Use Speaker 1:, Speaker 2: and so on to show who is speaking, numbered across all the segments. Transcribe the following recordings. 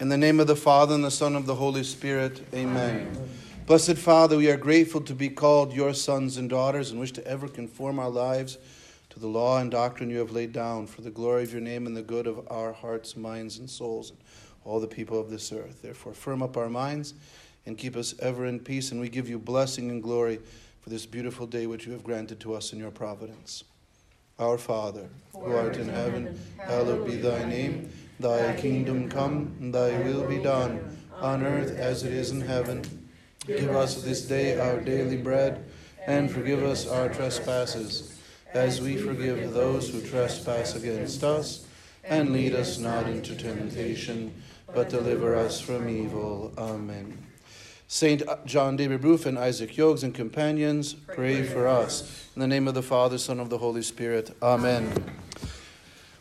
Speaker 1: In the name of the Father, and the Son, of the Holy Spirit, amen. amen. Blessed Father, we are grateful to be called your sons and daughters and wish to ever conform our lives to the law and doctrine you have laid down for the glory of your name and the good of our hearts, minds, and souls, and all the people of this earth. Therefore, firm up our minds and keep us ever in peace, and we give you blessing and glory for this beautiful day which you have granted to us in your providence. Our Father, who art in heaven, hallowed be thy name. Thy kingdom come, thy will be done, on earth as it is in heaven. Give us this day our daily bread, and forgive us our trespasses, as we forgive those who trespass against us. And lead us not into temptation, but deliver us from evil. Amen. Saint John David and Isaac Jogues and companions, pray for us. In the name of the Father, Son, of the Holy Spirit. Amen.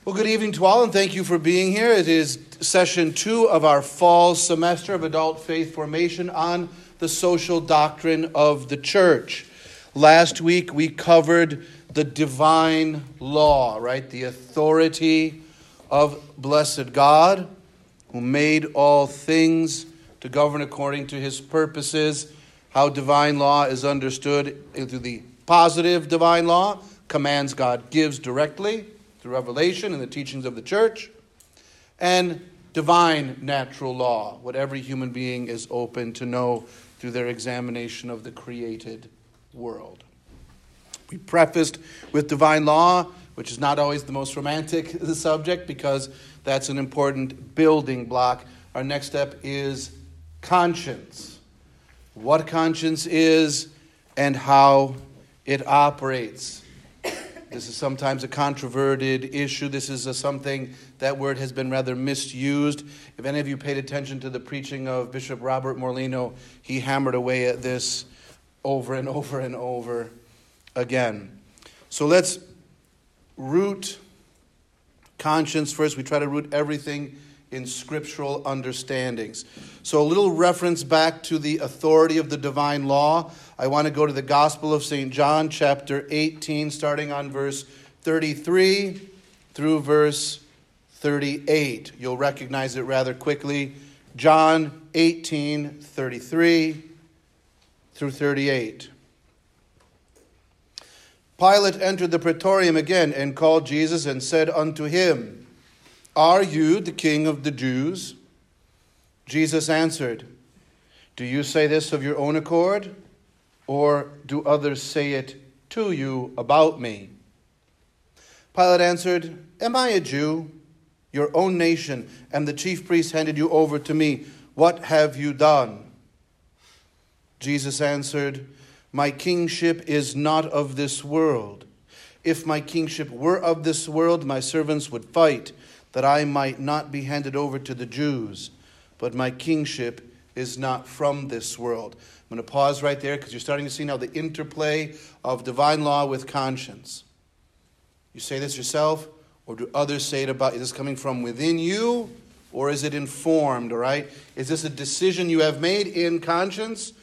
Speaker 1: Well, good evening to all, and thank you for being here. It is session two of our fall semester of adult faith formation on the social doctrine of the church. Last week we covered the divine law, right? The authority of blessed God who made all things to govern according to his purposes. How divine law is understood through the positive divine law, commands God gives directly through revelation and the teachings of the church, and divine natural law, what every human being is open to know through their examination of the created world. We prefaced with divine law, which is not always the most romantic subject because that's an important building block. Our next step is conscience. What conscience is and how it operates. This is sometimes a controverted issue. This is a, something that word has been rather misused. If any of you paid attention to the preaching of Bishop Robert Morlino, he hammered away at this over and over and over again. So let's root conscience first. We try to root everything in scriptural understandings. So, a little reference back to the authority of the divine law. I want to go to the Gospel of St. John, chapter 18, starting on verse 33 through verse 38. You'll recognize it rather quickly. John 18, 33 through 38. Pilate entered the praetorium again and called Jesus and said unto him, are you the king of the Jews? Jesus answered, Do you say this of your own accord, or do others say it to you about me? Pilate answered, Am I a Jew? Your own nation and the chief priests handed you over to me. What have you done? Jesus answered, My kingship is not of this world. If my kingship were of this world, my servants would fight that I might not be handed over to the Jews, but my kingship is not from this world. I'm going to pause right there because you're starting to see now the interplay of divine law with conscience. You say this yourself, or do others say it about you? Is this coming from within you, or is it informed, all right? Is this a decision you have made in conscience,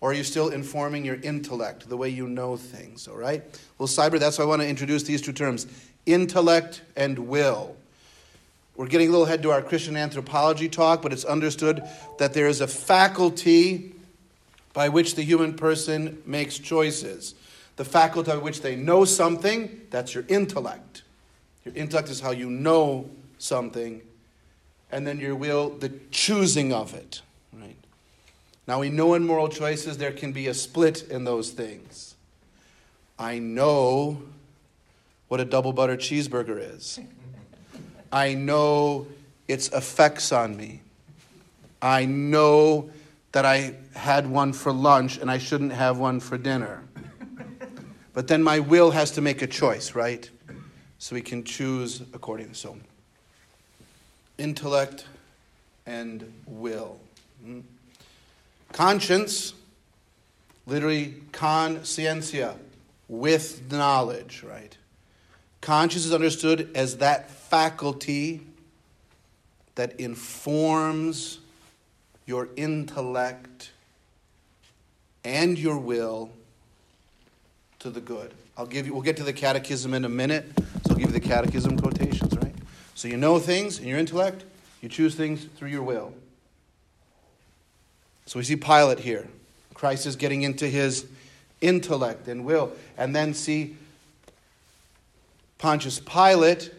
Speaker 1: or are you still informing your intellect, the way you know things, all right? Well, cyber, that's why I want to introduce these two terms intellect and will. We're getting a little ahead to our Christian anthropology talk, but it's understood that there is a faculty by which the human person makes choices. The faculty by which they know something, that's your intellect. Your intellect is how you know something, and then your will, the choosing of it. Right? Now we know in moral choices there can be a split in those things. I know what a double butter cheeseburger is. I know its effects on me. I know that I had one for lunch and I shouldn't have one for dinner. But then my will has to make a choice, right? So we can choose according. So, intellect and will. Hmm? Conscience, literally conscientia, with knowledge, right? Conscience is understood as that faculty that informs your intellect and your will to the good. I'll give you we'll get to the catechism in a minute, so I'll give you the catechism quotations, right? So you know things in your intellect, You choose things through your will. So we see Pilate here. Christ is getting into his intellect and will. And then see Pontius Pilate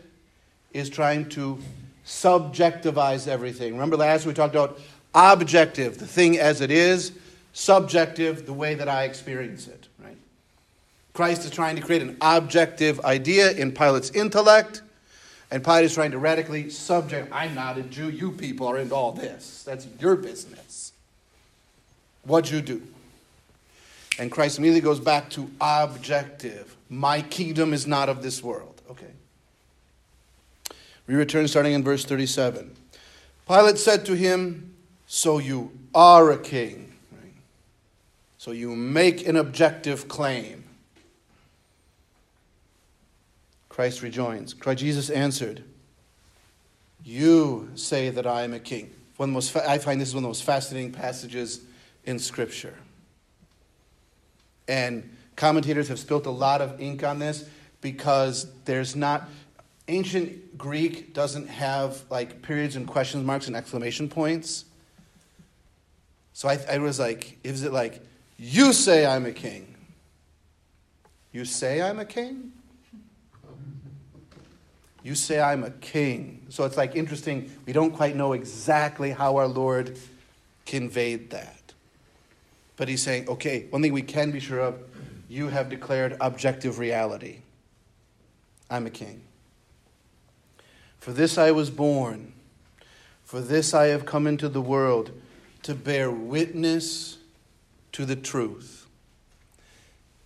Speaker 1: is trying to subjectivize everything. Remember last we talked about objective, the thing as it is, subjective, the way that I experience it, right? Christ is trying to create an objective idea in Pilate's intellect, and Pilate is trying to radically subject, I'm not a Jew, you people are into all this. That's your business. What'd you do? And Christ immediately goes back to objective. My kingdom is not of this world. Okay. We return starting in verse 37. Pilate said to him, So you are a king. Right? So you make an objective claim. Christ rejoins. Christ Jesus answered, You say that I am a king. One most fa- I find this is one of the most fascinating passages in Scripture. And commentators have spilt a lot of ink on this because there's not ancient Greek doesn't have like periods and question marks and exclamation points. So I, I was like, is it like, you say I'm a king? You say I'm a king? You say I'm a king. So it's like interesting. We don't quite know exactly how our Lord conveyed that. But he's saying, okay, one thing we can be sure of you have declared objective reality. I'm a king. For this I was born, for this I have come into the world to bear witness to the truth.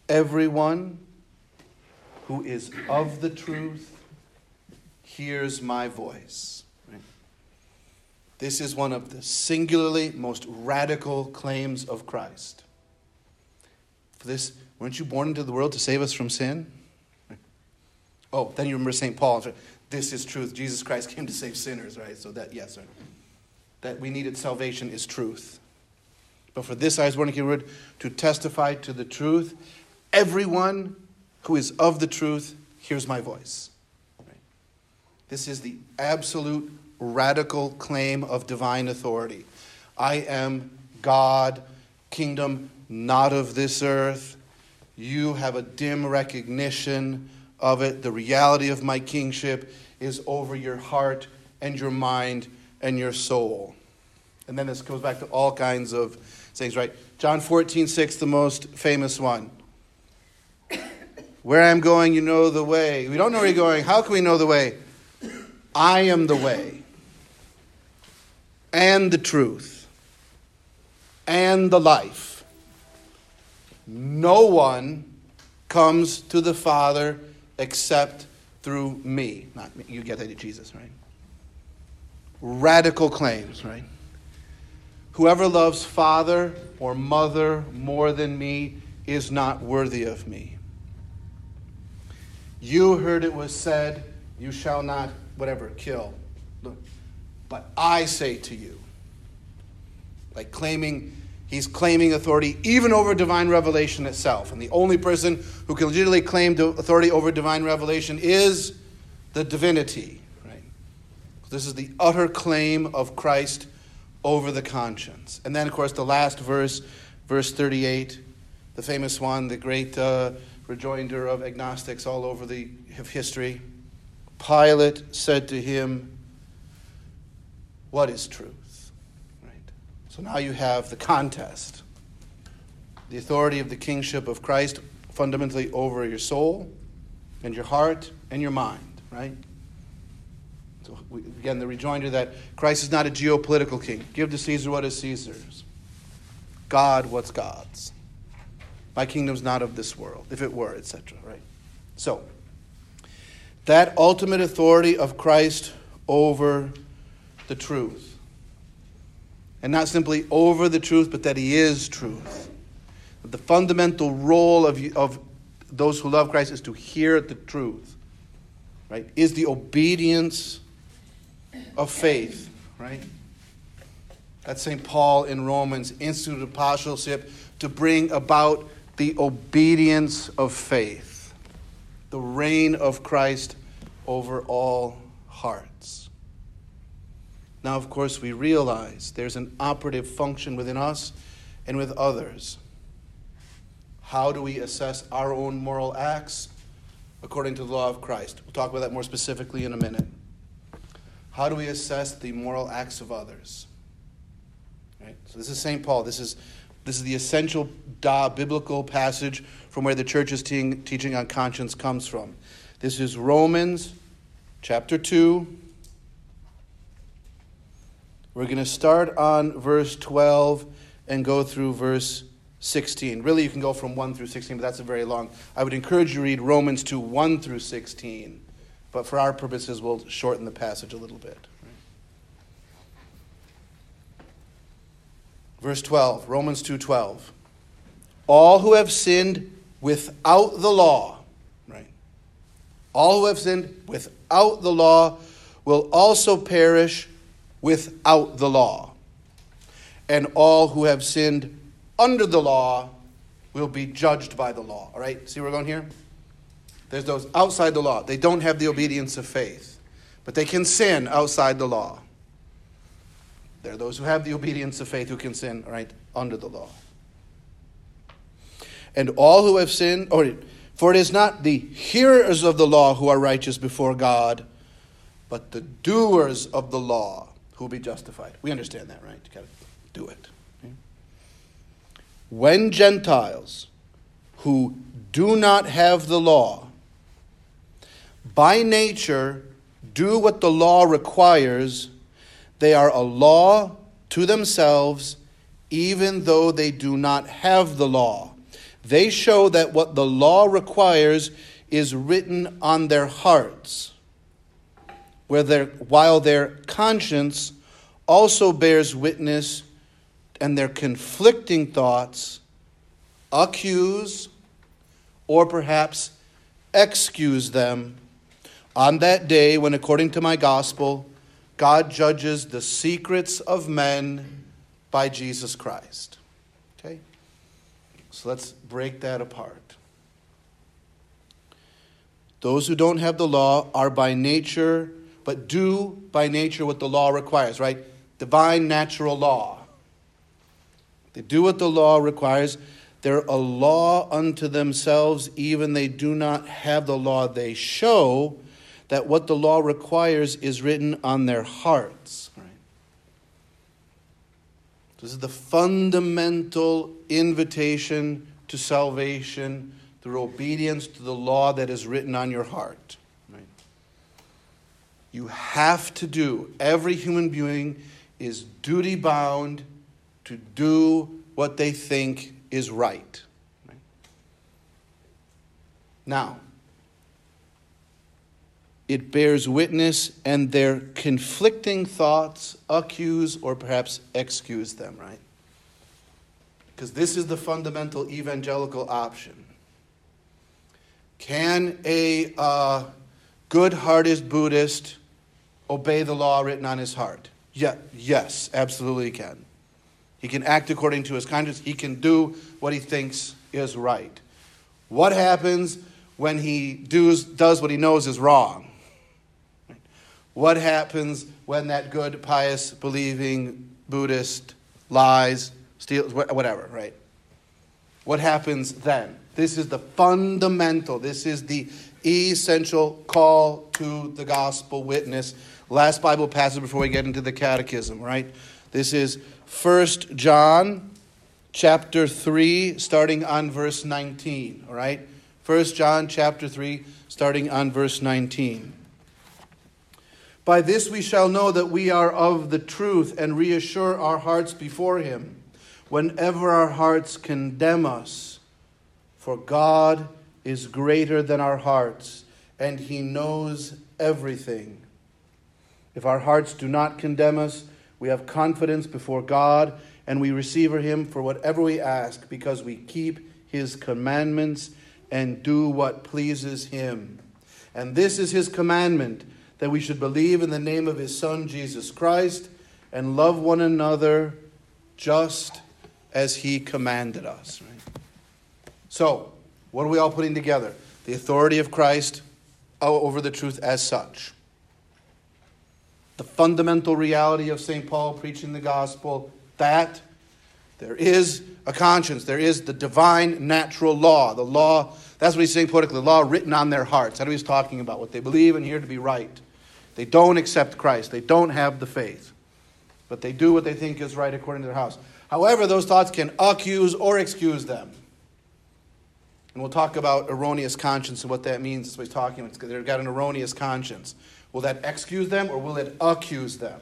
Speaker 1: Everyone who is of the truth hears my voice. This is one of the singularly most radical claims of Christ. For this, weren't you born into the world to save us from sin? Oh, then you remember St. Paul. This is truth. Jesus Christ came to save sinners, right? So that, yes, sir. That we needed salvation is truth. But for this I was born again to testify to the truth. Everyone who is of the truth hears my voice. This is the absolute radical claim of divine authority. I am God, kingdom not of this earth. You have a dim recognition of it. The reality of my kingship is over your heart and your mind and your soul. And then this goes back to all kinds of things, right? John 14, 6, the most famous one. Where I'm going, you know the way. We don't know where you're going. How can we know the way? I am the way and the truth and the life. No one comes to the Father except through me. Not me. You get that, Jesus, right? Radical claims, right? Whoever loves father or mother more than me is not worthy of me. You heard it was said, You shall not, whatever, kill. But I say to you, like claiming, he's claiming authority even over divine revelation itself. And the only person who can legitimately claim authority over divine revelation is the divinity, right? This is the utter claim of Christ over the conscience. And then, of course, the last verse, verse 38, the famous one, the great uh, rejoinder of agnostics all over the of history. Pilate said to him, what is truth? So now you have the contest. The authority of the kingship of Christ fundamentally over your soul and your heart and your mind, right? So we, again, the rejoinder that Christ is not a geopolitical king. Give to Caesar what is Caesar's. God what's God's. My kingdom's not of this world, if it were, etc. Right? So, that ultimate authority of Christ over the truth. And not simply over the truth, but that He is truth. The fundamental role of, of those who love Christ is to hear the truth, right? Is the obedience of faith, right? That's St. Paul in Romans, institute apostleship to bring about the obedience of faith, the reign of Christ over all hearts. Now, of course, we realize there's an operative function within us and with others. How do we assess our own moral acts? According to the law of Christ. We'll talk about that more specifically in a minute. How do we assess the moral acts of others? Right? So this is St. Paul. This is, this is the essential da, biblical passage from where the church is te- teaching on conscience comes from. This is Romans chapter 2. We're going to start on verse 12 and go through verse 16. Really, you can go from 1 through 16, but that's a very long. I would encourage you to read Romans 2 1 through 16. But for our purposes, we'll shorten the passage a little bit. Verse 12, Romans 2:12. All who have sinned without the law, right? All who have sinned without the law will also perish without the law. And all who have sinned under the law will be judged by the law. All right? See where we're going here? There's those outside the law. They don't have the obedience of faith, but they can sin outside the law. There are those who have the obedience of faith who can sin, right, under the law. And all who have sinned, oh, or for it is not the hearers of the law who are righteous before God, but the doers of the law who will be justified. We understand that, right? You got to do it. When Gentiles who do not have the law by nature do what the law requires, they are a law to themselves, even though they do not have the law. They show that what the law requires is written on their hearts, where their, while their conscience also bears witness and their conflicting thoughts accuse or perhaps excuse them on that day, when according to my gospel, God judges the secrets of men by Jesus Christ. Okay? So let's break that apart. Those who don't have the law are by nature, but do by nature what the law requires, right? Divine natural law. They do what the law requires. They're a law unto themselves, even they do not have the law. They show that what the law requires is written on their hearts. Right? This is the fundamental invitation to salvation through obedience to the law that is written on your heart. You have to do, every human being is duty bound to do what they think is right. right? Now, it bears witness, and their conflicting thoughts accuse or perhaps excuse them, right? Because this is the fundamental evangelical option. Can a uh, good hearted Buddhist obey the law written on his heart? Yeah, yes, absolutely he can. He can act according to his conscience. He can do what he thinks is right. What happens when he does, does what he knows is wrong? What happens when that good, pious, believing Buddhist lies, steals, whatever, right? What happens then? This is the fundamental, this is the essential call to the gospel witness. Last Bible passage before we get into the catechism, right? This is 1 John chapter 3 starting on verse 19, all right? 1 John chapter 3 starting on verse 19. By this we shall know that we are of the truth and reassure our hearts before Him whenever our hearts condemn us. For God is greater than our hearts, and He knows everything. If our hearts do not condemn us, we have confidence before God, and we receive Him for whatever we ask, because we keep His commandments and do what pleases Him. And this is His commandment that we should believe in the name of his Son, Jesus Christ, and love one another just as he commanded us. Right? So, what are we all putting together? The authority of Christ uh, over the truth as such. The fundamental reality of St. Paul preaching the gospel, that there is a conscience. There is the divine natural law. The law, that's what he's saying politically, the law written on their hearts. That's what he's talking about, what they believe and hear to be right. They don't accept Christ. They don't have the faith. But they do what they think is right according to their house. However, those thoughts can accuse or excuse them. And we'll talk about erroneous conscience and what that means. That's what he's talking about. They've got an erroneous conscience. Will that excuse them or will it accuse them?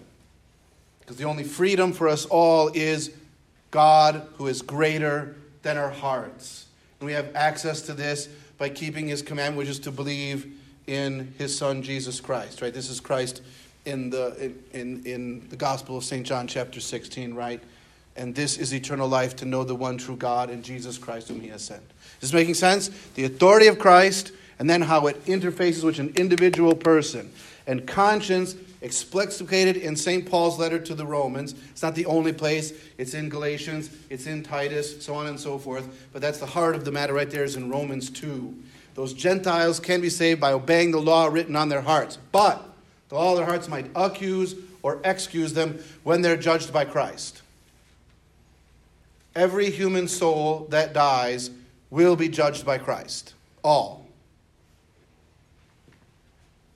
Speaker 1: Because the only freedom for us all is God who is greater than our hearts. And we have access to this by keeping his commandment, which is to believe in his son Jesus Christ, right? This is Christ in the in, in the Gospel of St. John chapter 16, right? And this is eternal life to know the one true God and Jesus Christ whom he has sent. Is this making sense? The authority of Christ and then how it interfaces with an individual person. And conscience explicated in St. Paul's letter to the Romans. It's not the only place. It's in Galatians, it's in Titus, so on and so forth. But that's the heart of the matter right there is in Romans 2. Those Gentiles can be saved by obeying the law written on their hearts. But of their hearts might accuse or excuse them when they're judged by Christ. Every human soul that dies will be judged by Christ. All.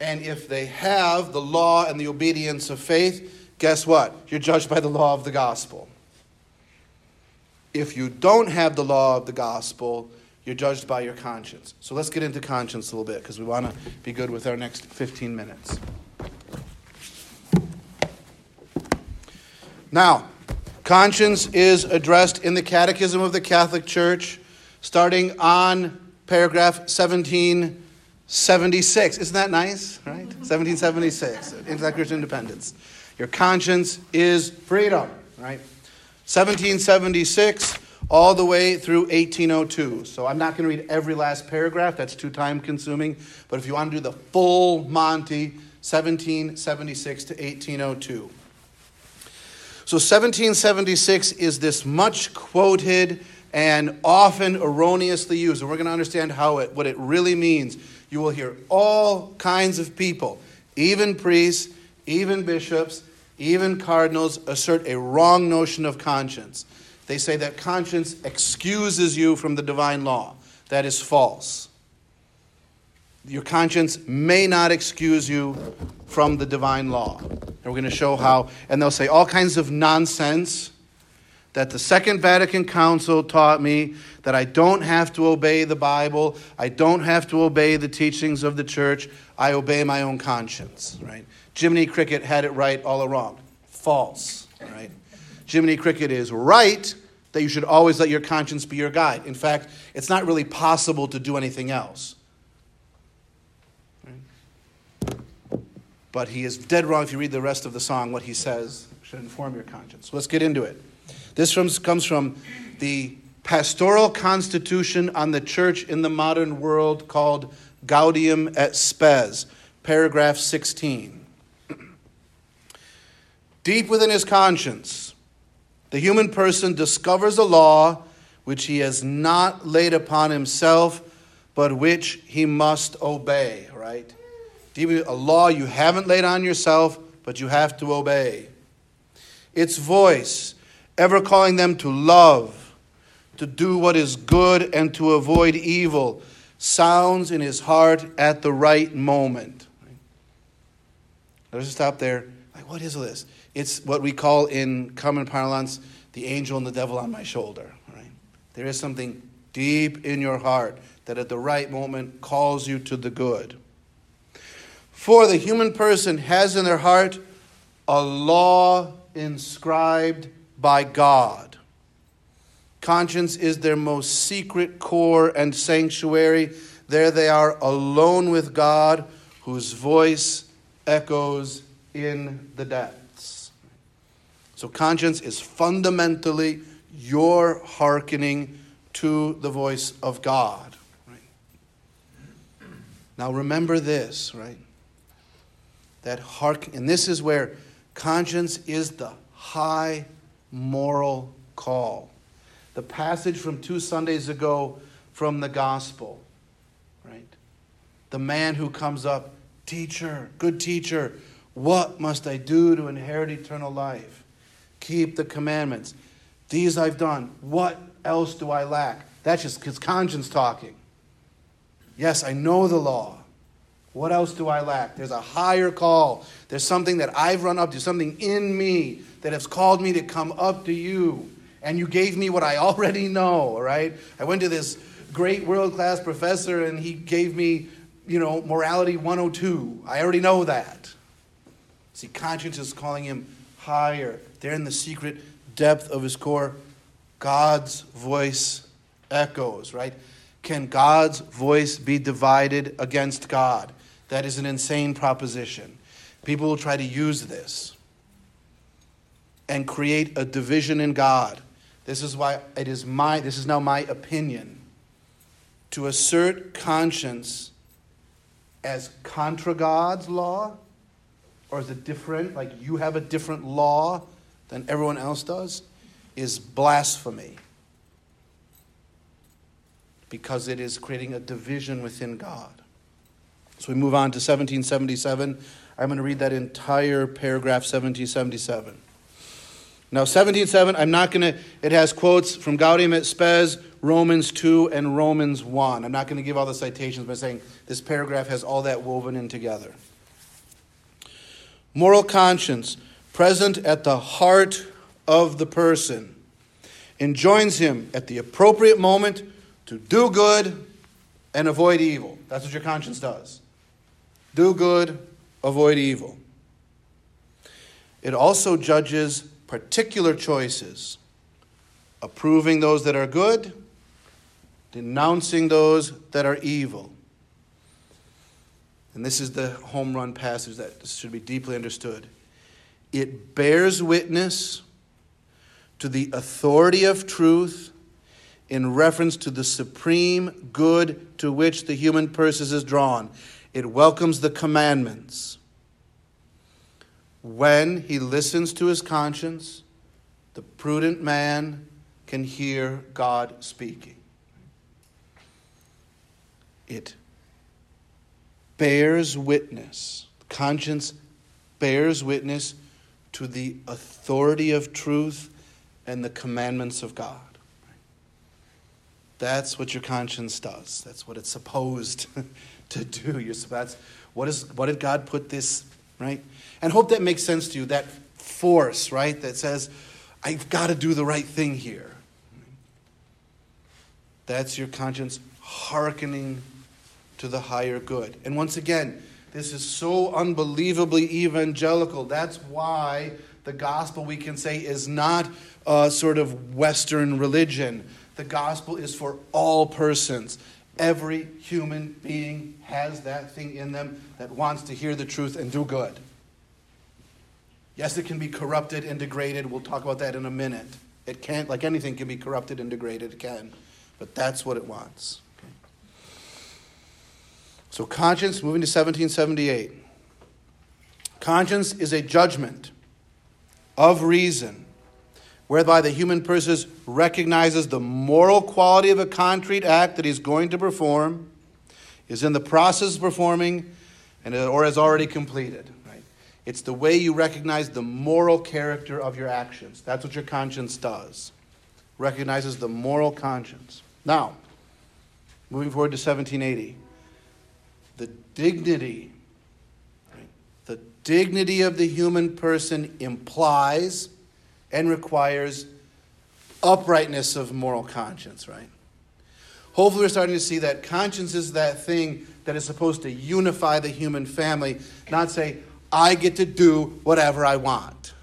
Speaker 1: And if they have the law and the obedience of faith, guess what? You're judged by the law of the gospel. If you don't have the law of the gospel, you're judged by your conscience. So let's get into conscience a little bit because we want to be good with our next 15 minutes. Now, conscience is addressed in the Catechism of the Catholic Church starting on paragraph 17 76. Isn't that nice? Right? 1776, Christian independence. Your conscience is freedom, right? 1776 all the way through 1802. So I'm not going to read every last paragraph, that's too time consuming. But if you want to do the full Monty, 1776 to 1802. So 1776 is this much quoted and often erroneously used. And we're going to understand how it, what it really means you will hear all kinds of people, even priests, even bishops, even cardinals, assert a wrong notion of conscience. They say that conscience excuses you from the divine law. That is false. Your conscience may not excuse you from the divine law. And we're going to show how, and they'll say all kinds of nonsense that the Second Vatican Council taught me that I don't have to obey the Bible, I don't have to obey the teachings of the church, I obey my own conscience, right? Jiminy Cricket had it right all along. False, right? Jiminy Cricket is right that you should always let your conscience be your guide. In fact, it's not really possible to do anything else. But he is dead wrong if you read the rest of the song. What he says should inform your conscience. Let's get into it. This from, comes from the pastoral constitution on the church in the modern world called Gaudium et Spes, paragraph 16. Deep within his conscience, the human person discovers a law which he has not laid upon himself, but which he must obey, right? A law you haven't laid on yourself, but you have to obey. Its voice, ever calling them to love, to do what is good, and to avoid evil, sounds in his heart at the right moment. Let's just stop there. Like, what is this? It's what we call in common parlance the angel and the devil on my shoulder. Right? There is something deep in your heart that at the right moment calls you to the good. For the human person has in their heart a law inscribed by God. Conscience is their most secret core and sanctuary. There they are alone with God, whose voice echoes in the depths. So, conscience is fundamentally your hearkening to the voice of God. Right? Now, remember this, right? That heark, and this is where conscience is the high moral call. The passage from two Sundays ago from the gospel, right? The man who comes up, teacher, good teacher, What must I do to inherit eternal life? Keep the commandments. These I've done. What else do I lack? That's just his conscience talking. Yes, I know the law. What else do I lack? There's a higher call. There's something that I've run up to, something in me that has called me to come up to you. And you gave me what I already know, all right? I went to this great world class professor and he gave me, you know, morality 102. I already know that. See, conscience is calling him higher. There in the secret depth of his core, God's voice echoes, right? Can God's voice be divided against God? That is an insane proposition. People will try to use this and create a division in God. This is why it is my this is now my opinion to assert conscience as contra God's law or is it different like you have a different law than everyone else does is blasphemy because it is creating a division within God. So we move on to 1777. I'm going to read that entire paragraph 1777. Now, 17.7, I'm not going to, it has quotes from Gaudium et Spes, Romans 2, and Romans 1. I'm not going to give all the citations by saying this paragraph has all that woven in together. Moral conscience, present at the heart of the person, enjoins him at the appropriate moment to do good and avoid evil. That's what your conscience does. Do good, avoid evil. It also judges particular choices, approving those that are good, denouncing those that are evil. And this is the home run passage that should be deeply understood. It bears witness to the authority of truth in reference to the supreme good to which the human person is drawn. It welcomes the commandments. When he listens to his conscience, the prudent man can hear God speaking. It bears witness, conscience bears witness to the authority of truth and the commandments of God. That's what your conscience does. That's what it's supposed to do. You're, that's what is what did God put this right? And hope that makes sense to you. That force, right, that says, I've got to do the right thing here. That's your conscience hearkening to the higher good. And once again, this is so unbelievably evangelical. That's why the gospel, we can say, is not a sort of Western religion the gospel is for all persons. Every human being has that thing in them that wants to hear the truth and do good. Yes, it can be corrupted and degraded. We'll talk about that in a minute. It can't, like anything, can be corrupted and degraded. It can. But that's what it wants. Okay. So, conscience, moving to 1778. Conscience is a judgment of reason whereby the human person recognizes the moral quality of a concrete act that he's going to perform, is in the process of performing, and, uh, or has already completed. Right? It's the way you recognize the moral character of your actions. That's what your conscience does. Recognizes the moral conscience. Now, moving forward to 1780. The dignity, the dignity of the human person implies and requires uprightness of moral conscience, right? Hopefully, we're starting to see that conscience is that thing that is supposed to unify the human family, not say, I get to do whatever I want.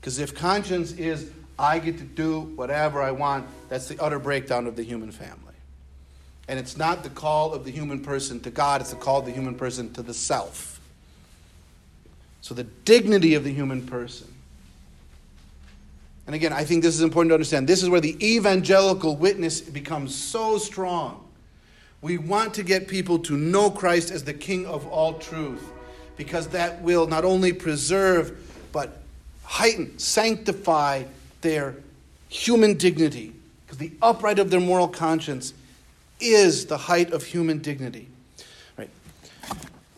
Speaker 1: Because if conscience is, I get to do whatever I want, that's the utter breakdown of the human family. And it's not the call of the human person to God, it's the call of the human person to the self. So, the dignity of the human person and again, I think this is important to understand. This is where the evangelical witness becomes so strong. We want to get people to know Christ as the King of all truth because that will not only preserve but heighten, sanctify their human dignity. Because the upright of their moral conscience is the height of human dignity. Right?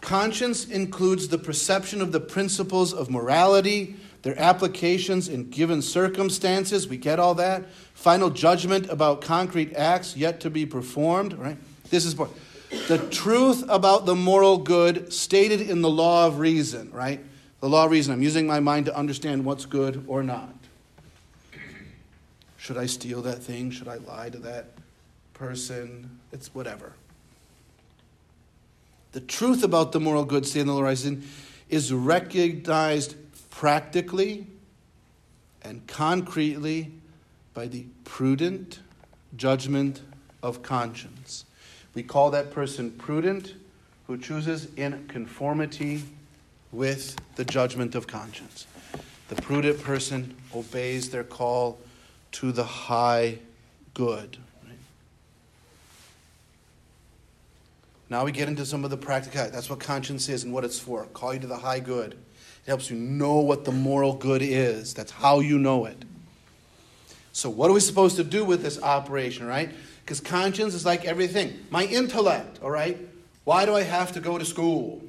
Speaker 1: Conscience includes the perception of the principles of morality, their applications in given circumstances. We get all that. Final judgment about concrete acts yet to be performed, right? This is the truth about the moral good stated in the law of reason, right? The law of reason. I'm using my mind to understand what's good or not. Should I steal that thing? Should I lie to that person? It's whatever. The truth about the moral good stated in the law of reason is recognized practically and concretely by the prudent judgment of conscience. We call that person prudent who chooses in conformity with the judgment of conscience. The prudent person obeys their call to the high good. Now we get into some of the practical. That's what conscience is and what it's for. Call you to the high good. It helps you know what the moral good is. That's how you know it. So, what are we supposed to do with this operation, right? Because conscience is like everything. My intellect, all right? Why do I have to go to school?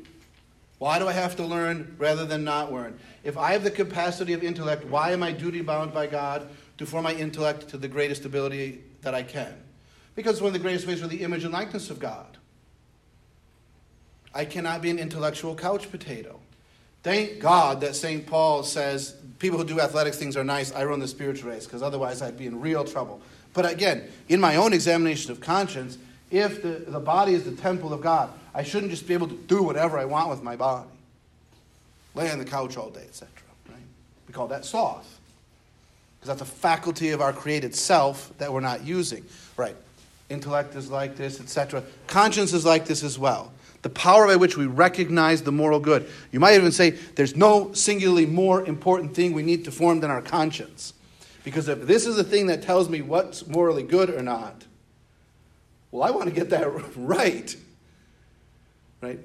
Speaker 1: Why do I have to learn rather than not learn? If I have the capacity of intellect, why am I duty bound by God to form my intellect to the greatest ability that I can? Because one of the greatest ways for the image and likeness of God. I cannot be an intellectual couch potato. Thank God that St. Paul says people who do athletics things are nice. I run the spiritual race because otherwise I'd be in real trouble. But again, in my own examination of conscience, if the, the body is the temple of God, I shouldn't just be able to do whatever I want with my body. Lay on the couch all day, etc. Right? We call that sloth. Because that's a faculty of our created self that we're not using. Right. Intellect is like this, etc. Conscience is like this as well. The power by which we recognize the moral good. You might even say there's no singularly more important thing we need to form than our conscience. Because if this is the thing that tells me what's morally good or not, well, I want to get that right. Right?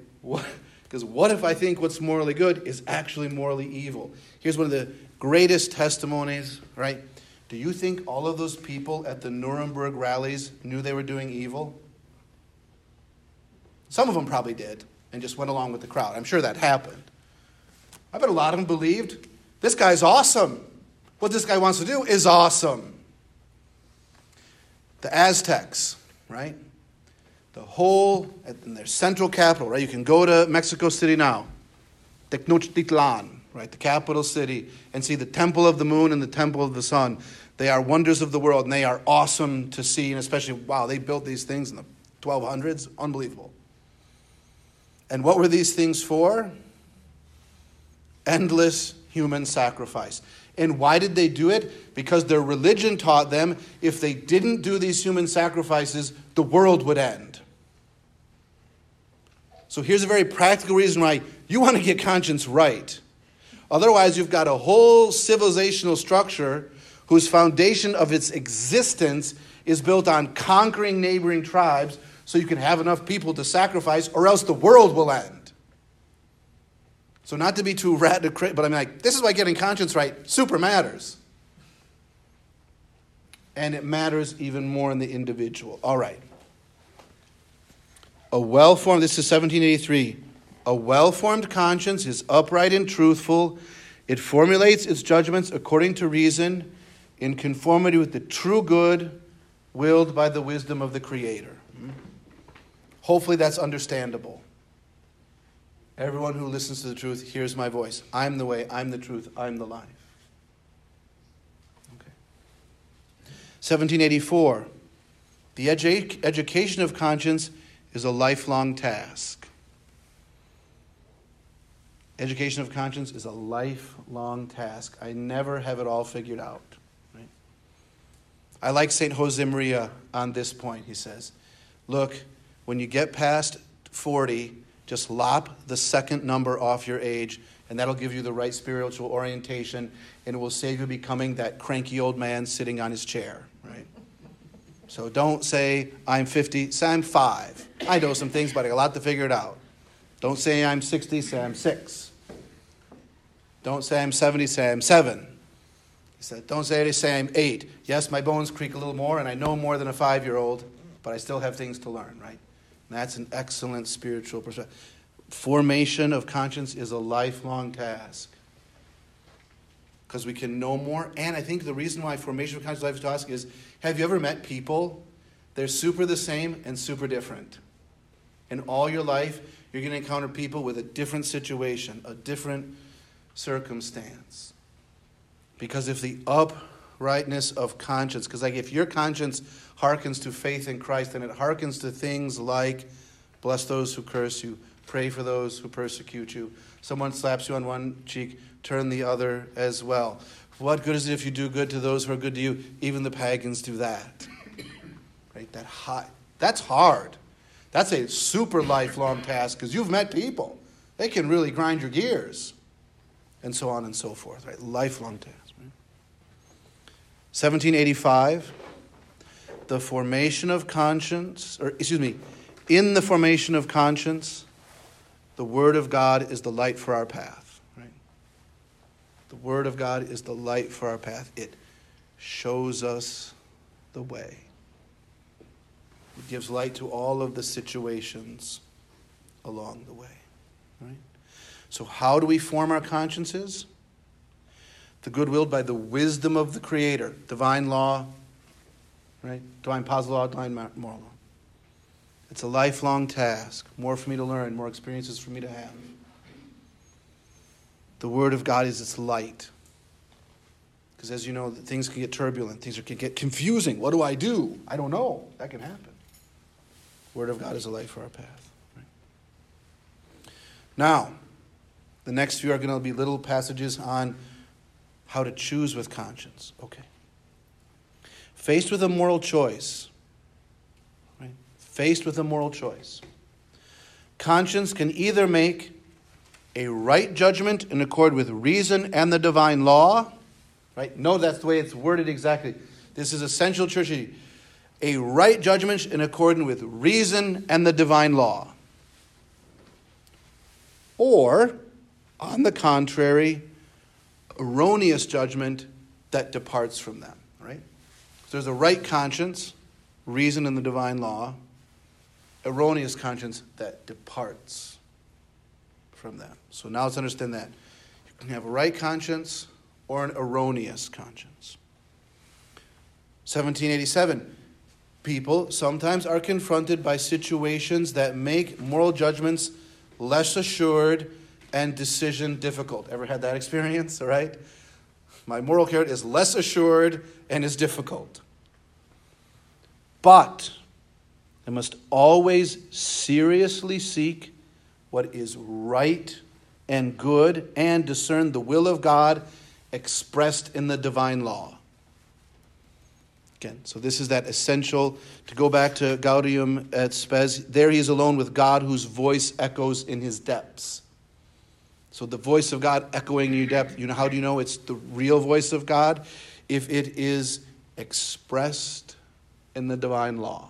Speaker 1: Because what if I think what's morally good is actually morally evil? Here's one of the greatest testimonies, right? Do you think all of those people at the Nuremberg rallies knew they were doing evil? Some of them probably did and just went along with the crowd. I'm sure that happened. I bet a lot of them believed this guy's awesome. What this guy wants to do is awesome. The Aztecs, right? The whole, in their central capital, right? You can go to Mexico City now, Tenochtitlan, right? The capital city, and see the temple of the moon and the temple of the sun. They are wonders of the world, and they are awesome to see, and especially, wow, they built these things in the 1200s. Unbelievable. And what were these things for? Endless human sacrifice. And why did they do it? Because their religion taught them if they didn't do these human sacrifices, the world would end. So here's a very practical reason why you want to get conscience right. Otherwise, you've got a whole civilizational structure whose foundation of its existence is built on conquering neighboring tribes so you can have enough people to sacrifice, or else the world will end. So, not to be too radical, but I'm like, this is why getting conscience right super matters. And it matters even more in the individual. All right. A well formed, this is 1783. A well formed conscience is upright and truthful. It formulates its judgments according to reason, in conformity with the true good willed by the wisdom of the Creator. Hopefully, that's understandable. Everyone who listens to the truth hears my voice. I'm the way, I'm the truth, I'm the life. Okay. 1784. The edu- education of conscience is a lifelong task. Education of conscience is a lifelong task. I never have it all figured out. Right? I like St. Josemaria on this point. He says, Look, when you get past 40, just lop the second number off your age, and that'll give you the right spiritual orientation, and it will save you becoming that cranky old man sitting on his chair, right? So don't say, I'm 50, say I'm 5. I know some things, but I got a lot to figure it out. Don't say I'm 60, say I'm 6. Don't say I'm 70, say I'm 7. He said, Don't say, it, say I'm 8. Yes, my bones creak a little more, and I know more than a five year old, but I still have things to learn, right? That's an excellent spiritual perspective. formation of conscience is a lifelong task. Because we can know more. And I think the reason why formation of conscience is a lifelong task is have you ever met people? They're super the same and super different. In all your life, you're going to encounter people with a different situation, a different circumstance. Because if the uprightness of conscience, because like if your conscience hearkens to faith in Christ, and it hearkens to things like bless those who curse you, pray for those who persecute you. Someone slaps you on one cheek, turn the other as well. What good is it if you do good to those who are good to you? Even the pagans do that. right? That high, that's hard. That's a super lifelong task because you've met people. They can really grind your gears. And so on and so forth, right? Lifelong task. Right? 1785, the formation of conscience, or excuse me, in the formation of conscience, the Word of God is the light for our path. Right? The Word of God is the light for our path. It shows us the way. It gives light to all of the situations along the way. Right? So, how do we form our consciences? The good will by the wisdom of the Creator, divine law, right? Divine positive law, divine moral law. It's a lifelong task. More for me to learn, more experiences for me to have. The Word of God is its light. Because as you know, things can get turbulent, things can get confusing. What do I do? I don't know. That can happen. Word of God is a light for our path. Right? Now, the next few are going to be little passages on how to choose with conscience. Okay. Faced with a moral choice, faced with a moral choice. Conscience can either make a right judgment in accord with reason and the divine law, right? No, that's the way it's worded exactly. This is essential church A right judgment in accordance with reason and the divine law. Or, on the contrary, erroneous judgment that departs from them, right? There's a right conscience, reason, in the divine law erroneous conscience that departs from that. So now let's understand that. You can have a right conscience or an erroneous conscience. 1787. People sometimes are confronted by situations that make moral judgments less assured and decision difficult. Ever had that experience? All right? My moral character is less assured and is difficult. But they must always seriously seek what is right and good and discern the will of God expressed in the divine law. Again, so this is that essential to go back to Gaudium et Spes. There he is alone with God whose voice echoes in his depths. So the voice of God echoing in your depth, you know how do you know it's the real voice of God? If it is expressed in the divine law.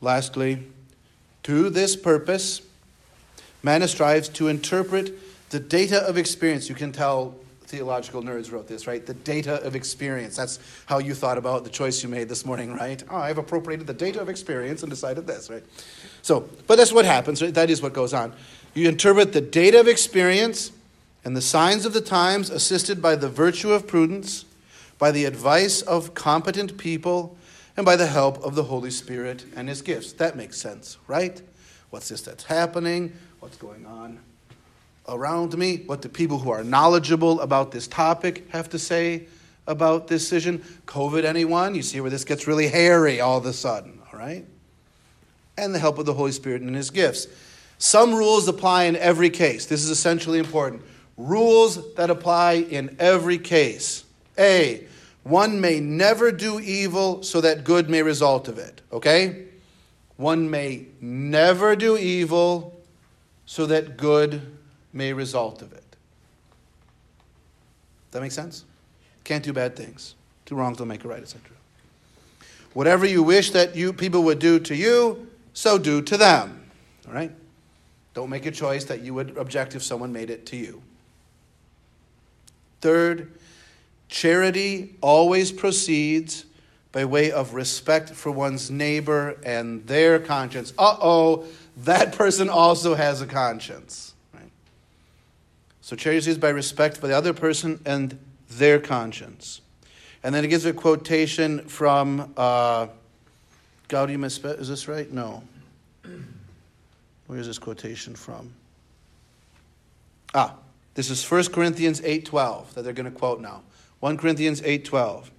Speaker 1: Lastly, to this purpose, man strives to interpret the data of experience. You can tell theological nerds wrote this, right? The data of experience. That's how you thought about the choice you made this morning, right? Oh, I've appropriated the data of experience and decided this, right? So, but that's what happens, right? That is what goes on. You interpret the data of experience and the signs of the times, assisted by the virtue of prudence, by the advice of competent people, and by the help of the Holy Spirit and his gifts. That makes sense, right? What's this that's happening? What's going on around me? What do people who are knowledgeable about this topic have to say about this decision? COVID, anyone? You see where this gets really hairy all of a sudden, all right? And the help of the Holy Spirit and his gifts. Some rules apply in every case. This is essentially important. Rules that apply in every case. A, one may never do evil so that good may result of it. Okay? One may never do evil so that good may result of it. That make sense? Can't do bad things. Two wrongs don't make a right, etc. Whatever you wish that you people would do to you, so do to them. All right? Don't make a choice that you would object if someone made it to you. Third, Charity always proceeds by way of respect for one's neighbor and their conscience. Uh oh, that person also has a conscience. Right? So charity is by respect for the other person and their conscience. And then it gives a quotation from uh, Gaudium Is this right? No. Where is this quotation from? Ah, this is 1 Corinthians 8:12 that they're going to quote now. 1 Corinthians 8:12.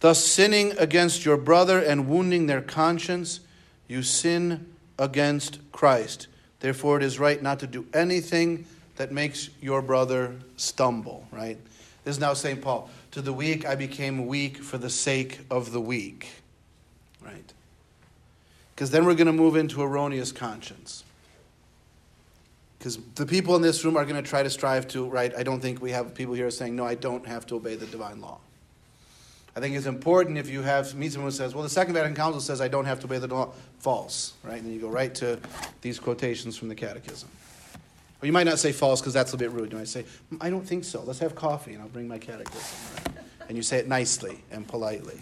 Speaker 1: Thus sinning against your brother and wounding their conscience, you sin against Christ. Therefore it is right not to do anything that makes your brother stumble, right? This is now St. Paul. To the weak I became weak for the sake of the weak. Right? Because then we're going to move into erroneous conscience. Because the people in this room are going to try to strive to, right? I don't think we have people here saying, no, I don't have to obey the divine law. I think it's important if you have meet someone who says, well, the Second Vatican Council says I don't have to obey the law. False, right? And you go right to these quotations from the Catechism. Or you might not say false because that's a bit rude. You might say, I don't think so. Let's have coffee and I'll bring my catechism. Right? And you say it nicely and politely.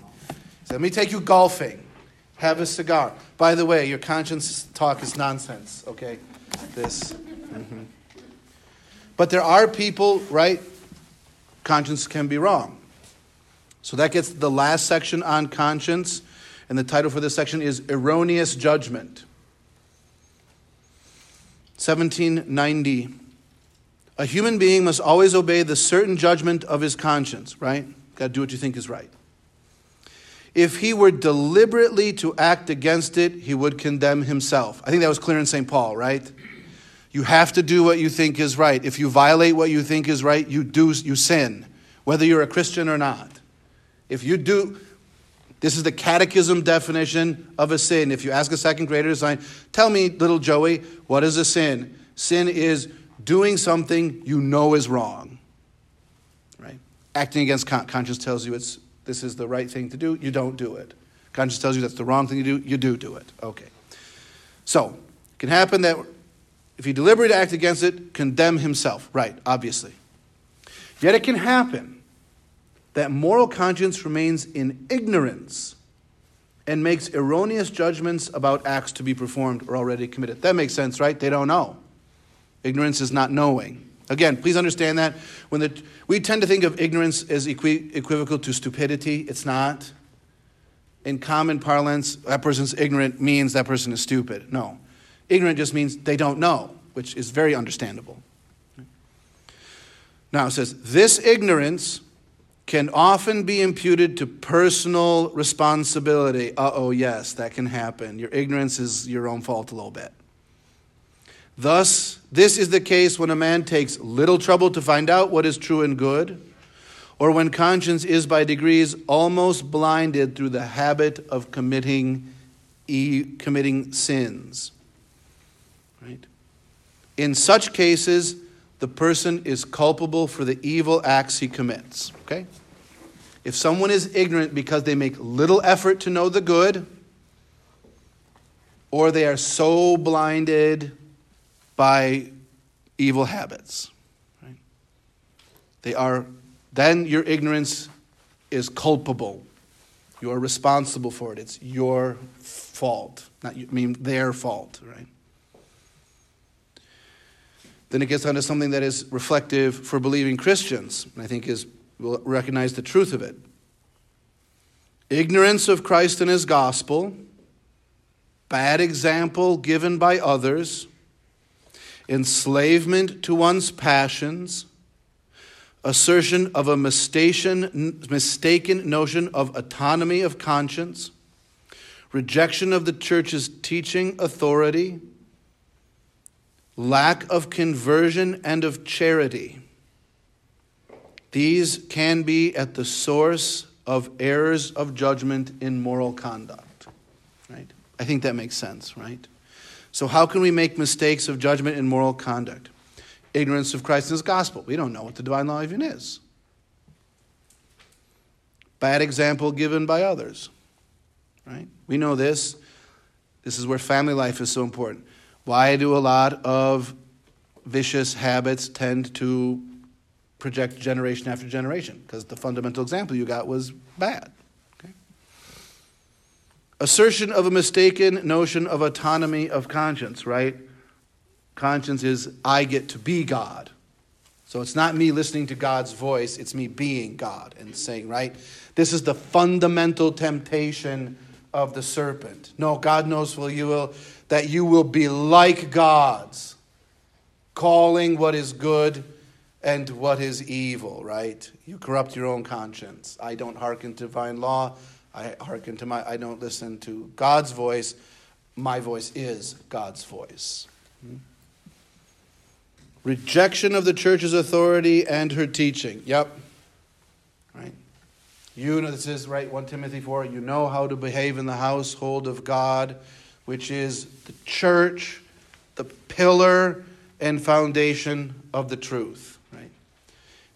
Speaker 1: So let me take you golfing. Have a cigar. By the way, your conscience talk is nonsense, okay? This. Mm-hmm. But there are people, right? Conscience can be wrong. So that gets the last section on conscience. And the title for this section is Erroneous Judgment. 1790. A human being must always obey the certain judgment of his conscience, right? Got to do what you think is right. If he were deliberately to act against it, he would condemn himself. I think that was clear in St. Paul, right? You have to do what you think is right. If you violate what you think is right, you do you sin, whether you're a Christian or not. If you do this is the catechism definition of a sin. If you ask a second grader to sign, tell me, little Joey, what is a sin? Sin is doing something you know is wrong. Right? Acting against con- conscience tells you it's this is the right thing to do, you don't do it. Conscience tells you that's the wrong thing to do, you do do it. Okay. So, it can happen that if he deliberately act against it, condemn himself. Right, obviously. Yet it can happen that moral conscience remains in ignorance and makes erroneous judgments about acts to be performed or already committed. That makes sense, right? They don't know. Ignorance is not knowing. Again, please understand that when the, we tend to think of ignorance as equi- equivocal to stupidity, it's not. In common parlance, that person's ignorant means that person is stupid. No. Ignorant just means they don't know, which is very understandable. Now it says, this ignorance can often be imputed to personal responsibility. Uh oh, yes, that can happen. Your ignorance is your own fault a little bit. Thus, this is the case when a man takes little trouble to find out what is true and good, or when conscience is by degrees almost blinded through the habit of committing, e- committing sins. Right? In such cases, the person is culpable for the evil acts he commits. Okay? If someone is ignorant because they make little effort to know the good, or they are so blinded by evil habits. Right? They are, then your ignorance is culpable. You are responsible for it. It's your fault, not I mean their fault, right? Then it gets onto something that is reflective for believing Christians, and I think is will recognize the truth of it. Ignorance of Christ and his gospel, bad example given by others, enslavement to one's passions, assertion of a mistaken, notion of autonomy of conscience, rejection of the church's teaching authority, lack of conversion and of charity. These can be at the source of errors of judgment in moral conduct. Right? I think that makes sense, right? So, how can we make mistakes of judgment in moral conduct? Ignorance of Christ and His gospel. We don't know what the divine law even is. Bad example given by others. Right? We know this. This is where family life is so important. Why do a lot of vicious habits tend to project generation after generation? Because the fundamental example you got was bad. Okay? Assertion of a mistaken notion of autonomy of conscience, right? Conscience is I get to be God. So it's not me listening to God's voice, it's me being God and saying, right? This is the fundamental temptation of the serpent. No, God knows well you will that you will be like gods, calling what is good and what is evil, right? You corrupt your own conscience. I don't hearken to divine law. I hearken to my I don't listen to God's voice. My voice is God's voice. Rejection of the church's authority and her teaching. Yep. Right. You know, this is right, 1 Timothy 4. You know how to behave in the household of God, which is the church, the pillar and foundation of the truth. Right.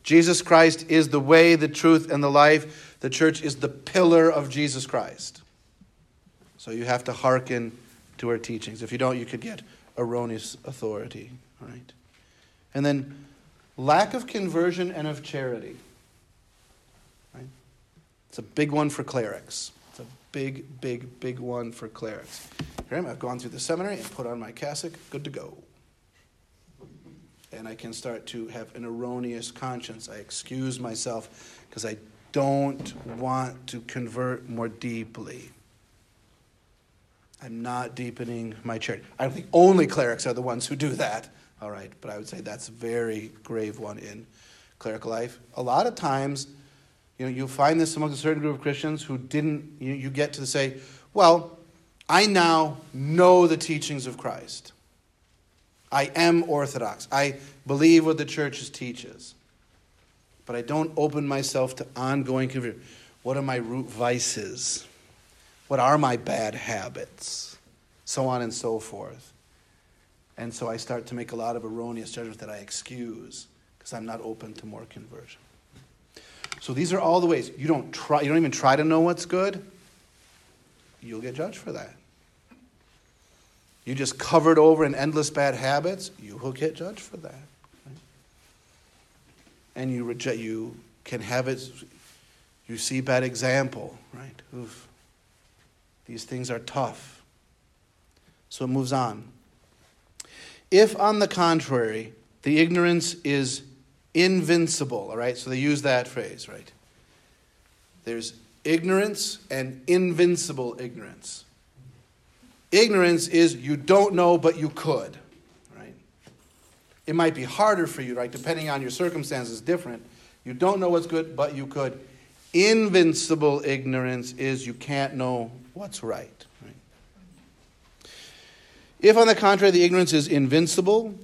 Speaker 1: Jesus Christ is the way, the truth, and the life. The church is the pillar of Jesus Christ. So you have to hearken to her teachings. If you don't, you could get erroneous authority. Right. And then lack of conversion and of charity. Right? It's a big one for clerics. It's a big, big, big one for clerics. I've gone through the seminary and put on my cassock. Good to go. And I can start to have an erroneous conscience. I excuse myself because I don't want to convert more deeply. I'm not deepening my charity. I don't think only clerics are the ones who do that. All right, but I would say that's a very grave one in clerical life. A lot of times, you know, you find this among a certain group of Christians who didn't, you, you get to say, well, I now know the teachings of Christ. I am Orthodox. I believe what the church teaches. But I don't open myself to ongoing conversion. What are my root vices? What are my bad habits? So on and so forth. And so I start to make a lot of erroneous judgments that I excuse because I'm not open to more conversion. So these are all the ways. You don't try you don't even try to know what's good. You'll get judged for that. You just covered over in endless bad habits, you will get judged for that. Right? And you reject you can have it you see bad example, right? Oof. These things are tough. So it moves on. If, on the contrary, the ignorance is invincible, all right? So they use that phrase, right? There's ignorance and invincible ignorance. Ignorance is you don't know, but you could, right? It might be harder for you, right? Depending on your circumstances, different. You don't know what's good, but you could. Invincible ignorance is you can't know what's right. If, on the contrary, the ignorance is invincible,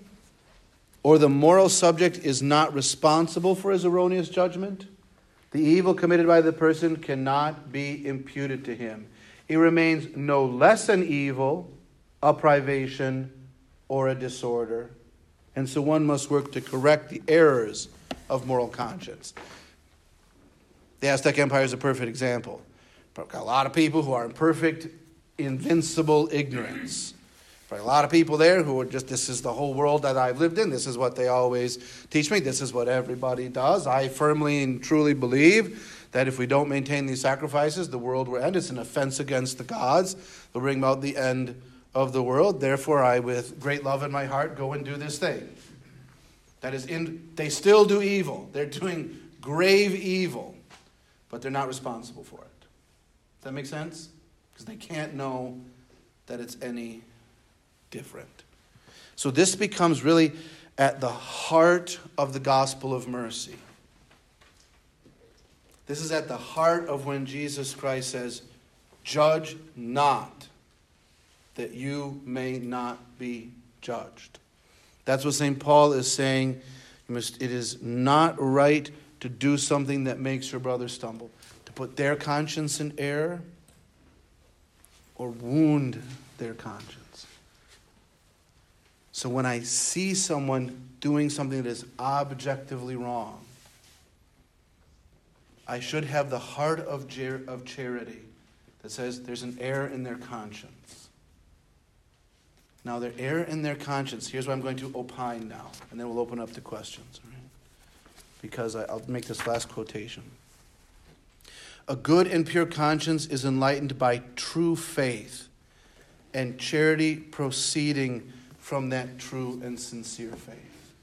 Speaker 1: or the moral subject is not responsible for his erroneous judgment, the evil committed by the person cannot be imputed to him. It remains no less an evil, a privation, or a disorder. And so one must work to correct the errors of moral conscience. The Aztec Empire is a perfect example. But a lot of people who are in perfect, invincible ignorance. For a lot of people there who are just, this is the whole world that I've lived in. This is what they always teach me. This is what everybody does. I firmly and truly believe that if we don't maintain these sacrifices, the world will end. It's an offense against the gods. They'll bring about the end of the world. Therefore, I, with great love in my heart, go and do this thing. That is, in, they still do evil. They're doing grave evil, but they're not responsible for it. Does that make sense? Because they can't know that it's any different. So this becomes really at the heart of the gospel of mercy. This is at the heart of when Jesus Christ says, Judge not, that you may not be judged. That's what St. Paul is saying. It is not right to do something that makes your brother stumble, to put their conscience in error or wound their conscience. So when I see someone doing something that is objectively wrong, I should have the heart of, of charity that says there's an error in their conscience. Now, their error in their conscience, here's what I'm going to opine now, and then we'll open up to questions, right? Because I, I'll make this last quotation. A good and pure conscience is enlightened by true faith and charity proceeding from that true and sincere faith.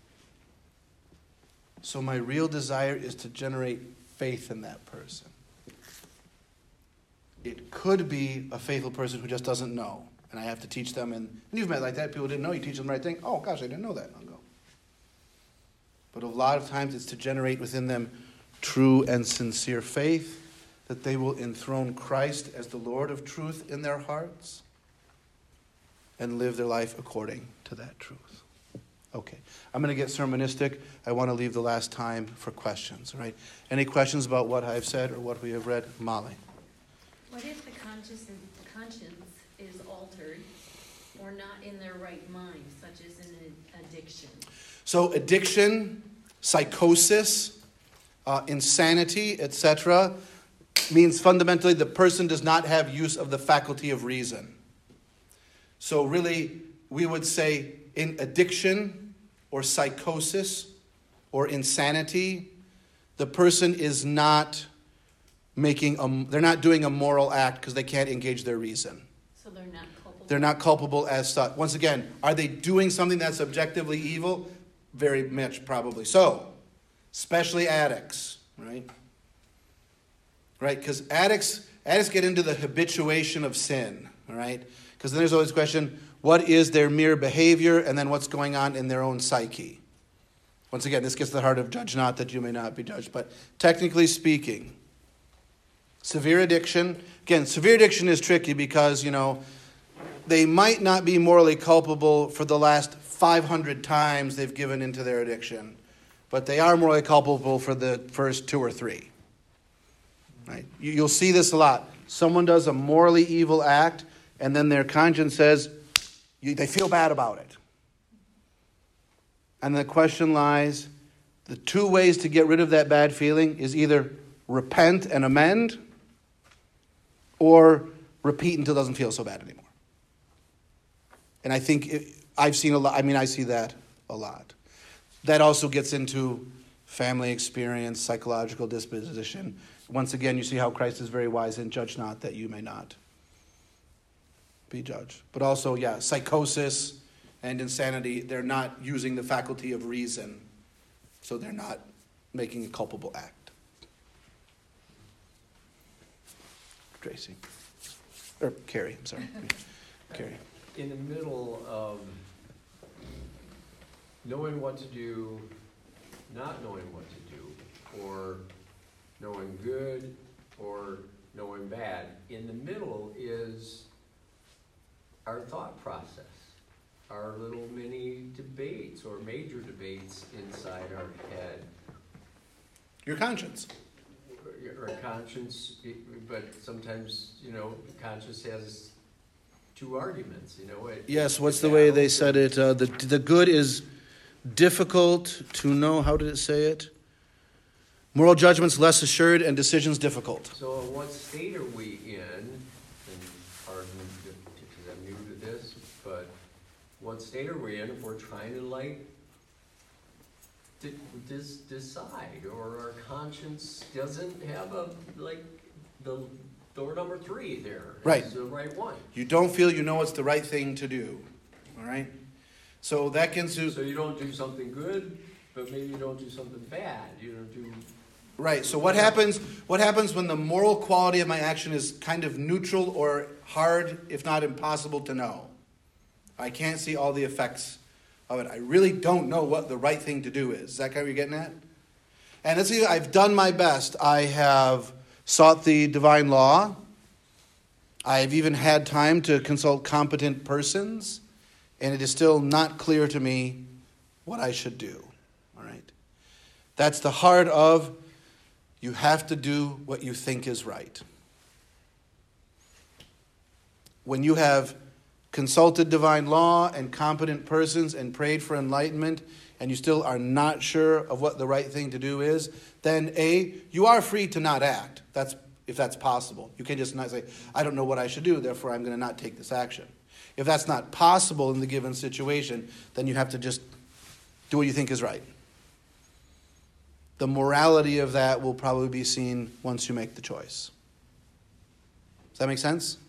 Speaker 1: So, my real desire is to generate faith in that person. It could be a faithful person who just doesn't know, and I have to teach them. And, and you've met like that. People didn't know. You teach them the right thing. Oh, gosh, I didn't know that. I'll. But a lot of times it's to generate within them true and sincere faith that they will enthrone Christ as the Lord of truth in their hearts and live their life according to that truth. Okay, I'm going to get sermonistic. I want to leave the last time for questions, right? Any questions about what I've said or what we have read? Molly.
Speaker 2: What if the conscience, conscience is altered or not in their right mind, such as an addiction?
Speaker 1: So, addiction, psychosis, uh, insanity, etc., means fundamentally the person does not have use of the faculty of reason. So, really, we would say in addiction or psychosis or insanity, the person is not making a, they're not doing a moral act because they can't engage their reason.
Speaker 2: So they're not culpable.
Speaker 1: They're not culpable as such. Once again, are they doing something that's objectively evil? Very much, probably so. Especially addicts, right? Right, because addicts addicts get into the habituation of sin, all right? Because then there's always the question what is their mere behavior and then what's going on in their own psyche? Once again, this gets to the heart of judge not that you may not be judged. But technically speaking, severe addiction, again, severe addiction is tricky because, you know, they might not be morally culpable for the last 500 times they've given into their addiction, but they are morally culpable for the first two or three. Right? You'll see this a lot. Someone does a morally evil act, and then their conscience says, you, they feel bad about it. And the question lies the two ways to get rid of that bad feeling is either repent and amend or repeat until it doesn't feel so bad anymore. And I think it, I've seen a lot, I mean, I see that a lot. That also gets into family experience, psychological disposition. Once again, you see how Christ is very wise and judge not that you may not be judged. But also, yeah, psychosis and insanity, they're not using the faculty of reason, so they're not making a culpable act. Tracy. Or Carrie, I'm sorry. Carrie.
Speaker 3: In the middle of knowing what to do, not knowing what to do, or knowing good or knowing bad, in the middle is our thought process, our little mini debates or major debates inside our head.
Speaker 1: Your conscience.
Speaker 3: Our conscience, but sometimes, you know, conscience has two arguments, you know. It,
Speaker 1: yes, what's the way they said it? Uh, the, the good is difficult to know. How did it say it? Moral judgments less assured and decisions difficult.
Speaker 3: So, what state are we in? What state are we in if we're trying to like dis- decide or our conscience doesn't have a like the door number three there
Speaker 1: right.
Speaker 3: the right one.
Speaker 1: You don't feel you know it's the right thing to do all right? So that can
Speaker 3: so you don't do something good but maybe you don't do something bad you don't do
Speaker 1: right so what happens what happens when the moral quality of my action is kind of neutral or hard if not impossible to know I can't see all the effects of it. I really don't know what the right thing to do is. Is that kind of what you're getting at? And let's see, I've done my best. I have sought the divine law. I've even had time to consult competent persons, and it is still not clear to me what I should do. All right? That's the heart of you have to do what you think is right. When you have consulted divine law and competent persons and prayed for enlightenment, and you still are not sure of what the right thing to do is, then A, you are free to not act. That's if that's possible. You can just not say, I don't know what I should do, therefore I'm going to not take this action. If that's not possible in the given situation, then you have to just do what you think is right. The morality of that will probably be seen once you make the choice. Does that make sense?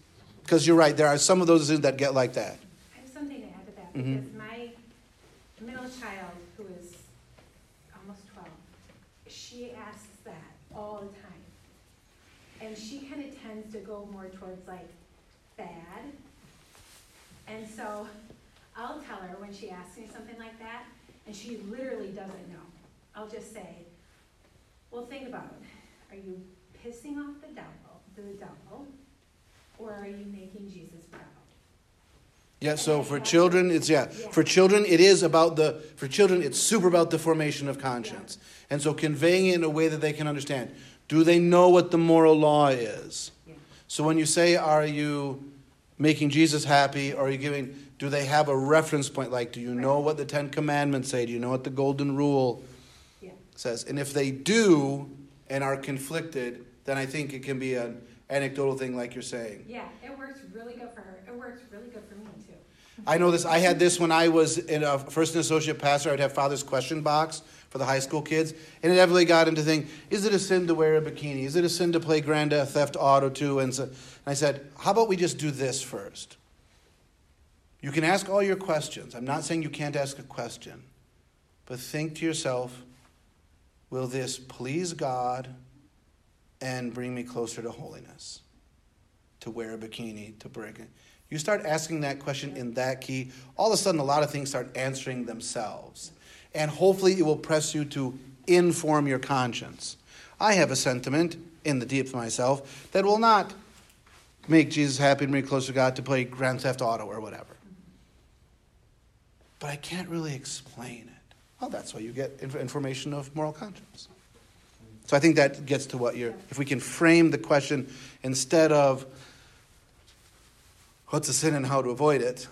Speaker 1: Because you're right, there are some of those that get like that.
Speaker 4: I have something to add to that,
Speaker 1: Mhm.
Speaker 4: because my middle child, who is almost twelve, she asks that all the time. And she kind of tends to go more towards like bad. And so I'll tell her when she asks me something like that, and she literally doesn't know. I'll just say, well, think about it. Are you pissing off the devil, the devil, or are you making Jesus proud?
Speaker 1: Yeah, so for children, it's, yeah, for children, it is about the, for children, it's super about the formation of conscience. And so conveying it in a way that they can understand. Do they know what the moral law is?
Speaker 4: Yeah.
Speaker 1: So when you say, are you making Jesus happy, or are you giving, do they have a reference point? Like, do you know what the Ten Commandments say? Do you know what the Golden Rule
Speaker 4: Yeah.
Speaker 1: says? And if they do and are conflicted, then I think it can be an anecdotal thing like you're saying.
Speaker 4: Yeah, it works really good for her. It works really good for me too.
Speaker 1: I know this. I had this when I was in a first and associate pastor. I'd have father's question box for the high school kids, and it heavily got into thing: Is it a sin to wear a bikini? Is it a sin to play Grand Theft Auto 2? And, so, and I said, How about we just do this first? You can ask all your questions. I'm not saying you can't ask a question, but think to yourself: Will this please God and bring me closer to holiness? To wear a bikini, to break it. You start asking that question in that key, all of a sudden, a lot of things start answering themselves. And hopefully, it will press you to inform your conscience. I have a sentiment in the deep of myself that will not make Jesus happy and bring me closer to God to play Grand Theft Auto or whatever. But I can't really explain it. Well, that's why you get information of moral conscience. So I think that gets to what you're, if we can frame the question instead of, what's a sin and how to avoid it?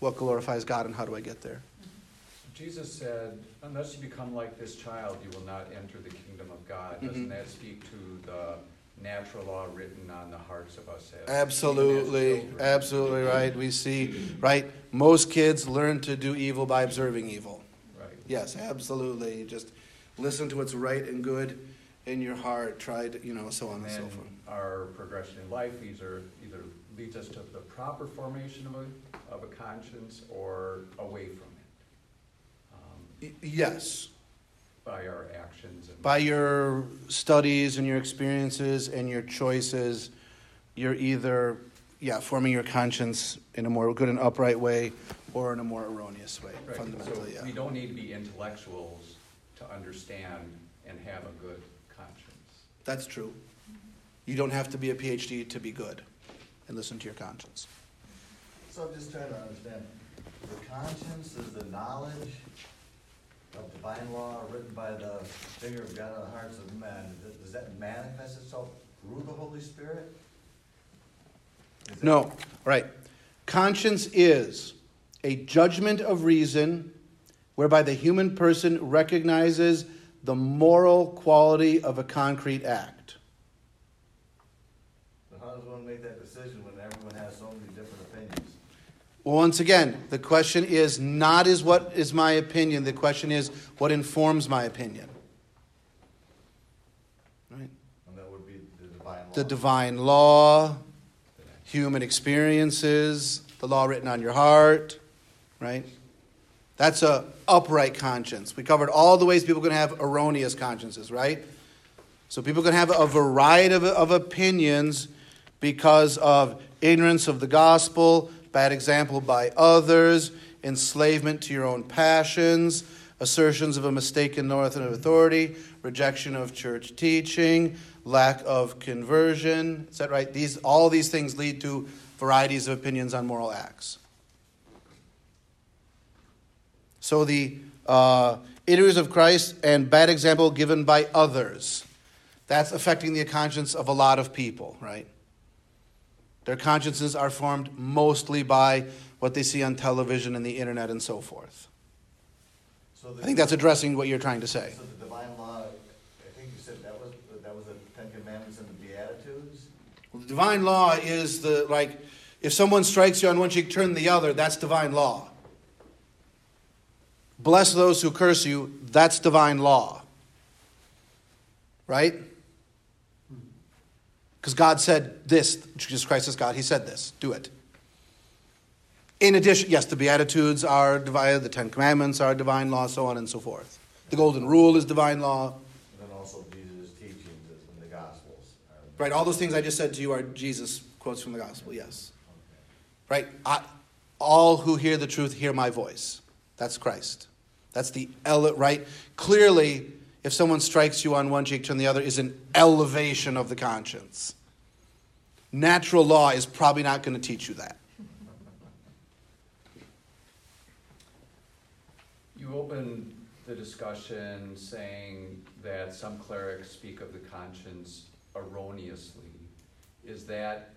Speaker 1: What glorifies God and how do I get there?
Speaker 5: Jesus said, unless you become like this child, you will not enter the kingdom of God.
Speaker 1: Mhm.
Speaker 5: Doesn't that speak to the natural law written on the hearts of us as
Speaker 1: Absolutely,
Speaker 5: as
Speaker 1: absolutely right. We see, right? Most kids learn to do evil by observing evil.
Speaker 5: Right.
Speaker 1: Yes, absolutely. Just listen to what's right and good in your heart. Try to, you know, so on
Speaker 5: And
Speaker 1: and so forth.
Speaker 5: our progression in life either, either leads us to the proper formation of a, of a conscience or away from it. um,
Speaker 1: Yes,
Speaker 5: By our actions and.
Speaker 1: by your studies and your experiences and your choices, you're either, yeah, forming your conscience in a more good and upright way or in a more erroneous way,
Speaker 5: Right,
Speaker 1: fundamentally,
Speaker 5: So we don't need to be intellectuals to understand and have a good conscience.
Speaker 1: That's true. You don't have to be a PhD to be good and listen to your conscience.
Speaker 6: So I'm just trying to understand, the conscience is the knowledge of divine law written by the finger of God on the hearts of men. Does- Does that manifest itself through the Holy Spirit?
Speaker 1: No, right. Conscience is a judgment of reason whereby the human person recognizes the moral quality of a concrete act.
Speaker 6: But how does one make that decision when everyone has so many different opinions?
Speaker 1: Well, once again, the question is not is what is my opinion, the question is what informs my opinion. Right?
Speaker 6: And that would be the divine law.
Speaker 1: The divine law, human experiences, the law written on your heart, right? That's a upright conscience. We covered all the ways people can have erroneous consciences, right? So people can have a variety of, of opinions because of ignorance of the gospel, bad example by others, enslavement to your own passions, assertions of a mistaken north northern authority, rejection of church teaching, lack of conversion. Is that right? These all these things lead to varieties of opinions on moral acts. So the uh, of Christ and bad example given by others. That's affecting the conscience of a lot of people, right? Their consciences are formed mostly by what they see on television and the internet and so forth.
Speaker 6: So the-
Speaker 1: I think that's addressing what you're trying to say.
Speaker 6: So the divine law, I think you said that was, that was the Ten Commandments and the Beatitudes?
Speaker 1: Well, the divine law is the like if someone strikes you on one cheek, turn the other. That's divine law. Bless those who curse you. That's divine law. Right? Because God said this, Jesus Christ is God, He said this, do it. In addition, yes, the Beatitudes are divine, the Ten Commandments are divine law, so on and so forth. The Golden Rule is divine law.
Speaker 6: And then also Jesus' teachings in the Gospels.
Speaker 1: Right, all those things I just said to you are Jesus quotes from the gospel, yes. Right? I, all who hear the truth hear my voice. That's Christ. That's the ele- right? Clearly, if someone strikes you on one cheek, turn the other is an elevation of the conscience. Natural law is probably not going to teach you that.
Speaker 5: You opened the discussion saying that some clerics speak of the conscience erroneously. Is that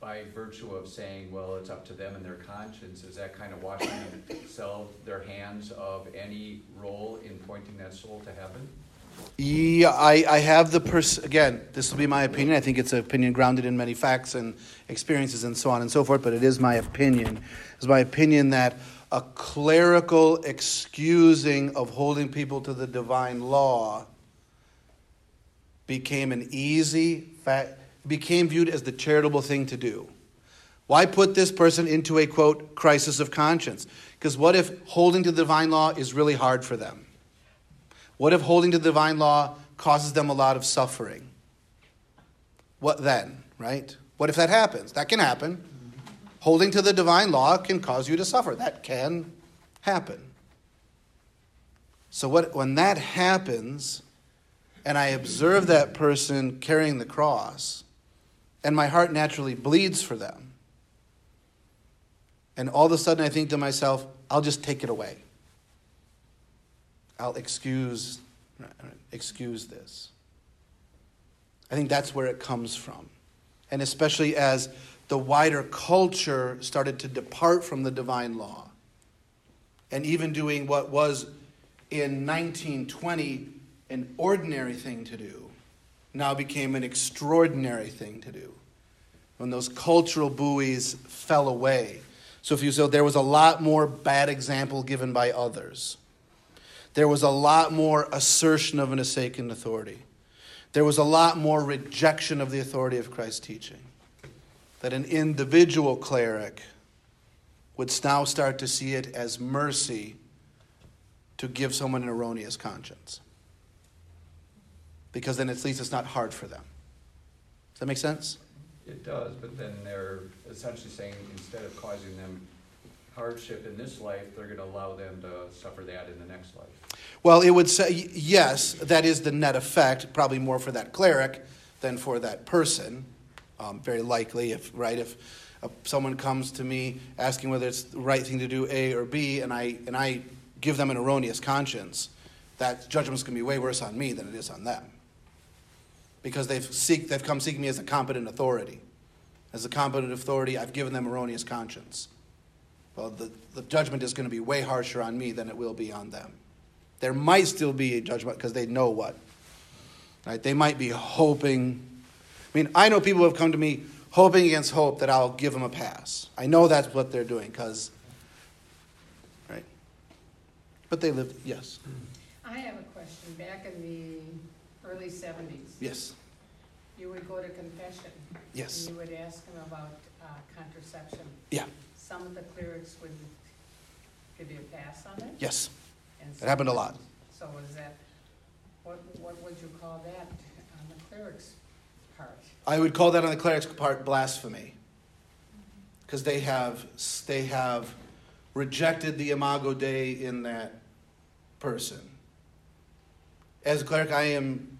Speaker 5: by virtue of saying, well, it's up to them and their conscience, is that kind of washing themselves, their hands of any role in pointing that soul to heaven?
Speaker 1: Yeah, I, I have the pers- again, this will be my opinion. I think it's an opinion grounded in many facts and experiences and so on and so forth, but it is my opinion. It's my opinion that a clerical excusing of holding people to the divine law became an easy fact became viewed as the charitable thing to do. Why put this person into a quote crisis of conscience? Because what if holding to the divine law is really hard for them? What if holding to the divine law causes them a lot of suffering? What then, right? What if that happens? That can happen. Holding to the divine law can cause you to suffer. That can happen. So what when that happens and I observe that person carrying the cross and my heart naturally bleeds for them. And all of a sudden I think to myself, I'll just take it away. I'll excuse excuse this. I think that's where it comes from. And especially as the wider culture started to depart from the divine law and even doing what was in 1920 an ordinary thing to do now became an extraordinary thing to do when those cultural buoys fell away. So if you so there was a lot more bad example given by others. There was a lot more assertion of an asaken authority. There was a lot more rejection of the authority of Christ's teaching. That an individual cleric would now start to see it as mercy to give someone an erroneous conscience. Because then at least it's not hard for them. Does that make sense?
Speaker 5: It does, but then they're essentially saying instead of causing them hardship in this life, they're gonna allow them to suffer that in the next life.
Speaker 1: Well, it would say, yes, that is the net effect, probably more for that cleric than for that person. Um, very likely, if, right, if uh, someone comes to me asking whether it's the right thing to do A or B, and I, and I give them an erroneous conscience, that judgment's going to be way worse on me than it is on them. Because they've, seek, they've come seeking me as a competent authority. As a competent authority, I've given them erroneous conscience. Well, the, the judgment is going to be way harsher on me than it will be on them. There might still be a judgment because they know what. Right? They might be hoping. I mean, I know people have come to me hoping against hope that I'll give them a pass. I know that's what they're doing because, right? But they live, yes,
Speaker 7: I have a question. Back in the early seventies,
Speaker 1: yes,
Speaker 7: you would go to confession.
Speaker 1: yes,
Speaker 7: And you would ask them about uh, contraception.
Speaker 1: yeah,
Speaker 7: Some of the clerics would give you a pass on it?
Speaker 1: yes.
Speaker 7: and
Speaker 1: It happened a lot.
Speaker 7: So is that, what, what would you call that on the cleric's part?
Speaker 1: I would call that on the cleric's part blasphemy. Because they have, they have rejected the imago Dei in that person. As a cleric, I am,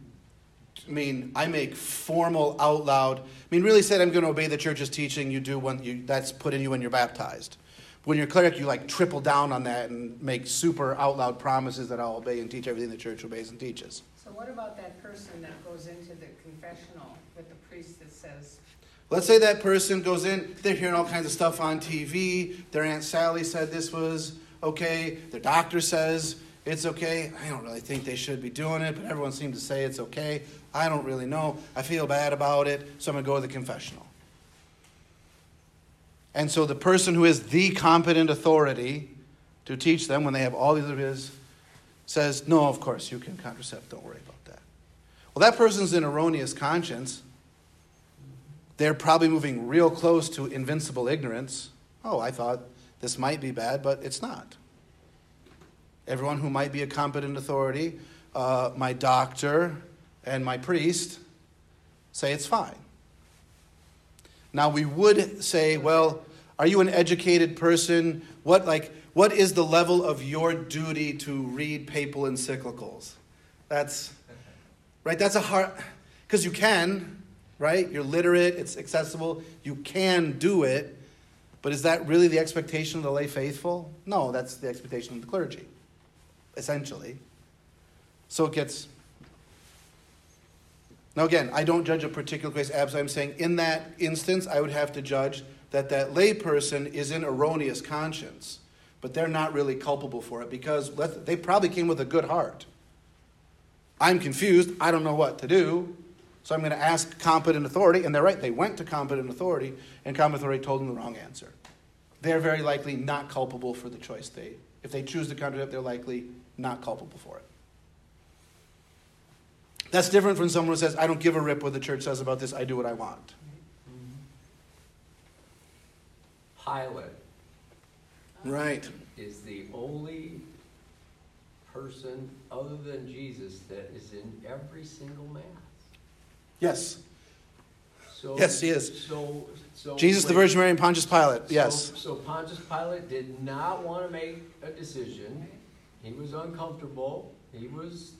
Speaker 1: I mean, I make formal, out loud, I mean, really said I'm going to obey the church's teaching, you do when you, that's put in you when you're baptized. When you're a cleric, you like triple down on that and make super out loud promises that I'll obey and teach everything the church obeys and teaches.
Speaker 7: So what about that person that goes into the confessional with the priest that says,
Speaker 1: Let's say that person goes in, they're hearing all kinds of stuff on TV. Their Aunt Sally said this was okay. Their doctor says it's okay. I don't really think they should be doing it, but everyone seems to say it's okay. I don't really know. I feel bad about it, so I'm going to go to the confessional. And so the person who is the competent authority to teach them when they have all these his says, No, of course, you can contracept. Don't worry about that. Well, that person's in erroneous conscience they're probably moving real close to invincible ignorance. Oh, I thought this might be bad, but it's not. Everyone who might be a competent authority, uh, my doctor and my priest, say it's fine. Now we would say, well, are you an educated person? What like what is the level of your duty to read papal encyclicals? That's right. That's a hard because you can, right? You're literate. It's accessible. You can do it. But is that really the expectation of the lay faithful? No, that's the expectation of the clergy, essentially. So it gets now, again, I don't judge a particular case. Absolutely, I'm saying in that instance, I would have to judge that that layperson is in erroneous conscience, but they're not really culpable for it because they probably came with a good heart. I'm confused. I don't know what to do. So I'm going to ask competent authority. And they're right. They went to competent authority, and competent authority told them the wrong answer. They're very likely not culpable for the choice they. If they choose to contradict, they're likely not culpable for it. That's different from someone who says, I don't give a rip what the church says about this, I do what I want.
Speaker 3: Pilate
Speaker 1: Right.
Speaker 3: is the only person other than Jesus that is in every single mass.
Speaker 1: Yes.
Speaker 3: So,
Speaker 1: Yes, he is.
Speaker 3: So, so
Speaker 1: Jesus, the Virgin Mary, and Pontius Pilate. Yes.
Speaker 3: So, so Pontius Pilate did not want to make a decision. He was uncomfortable. He was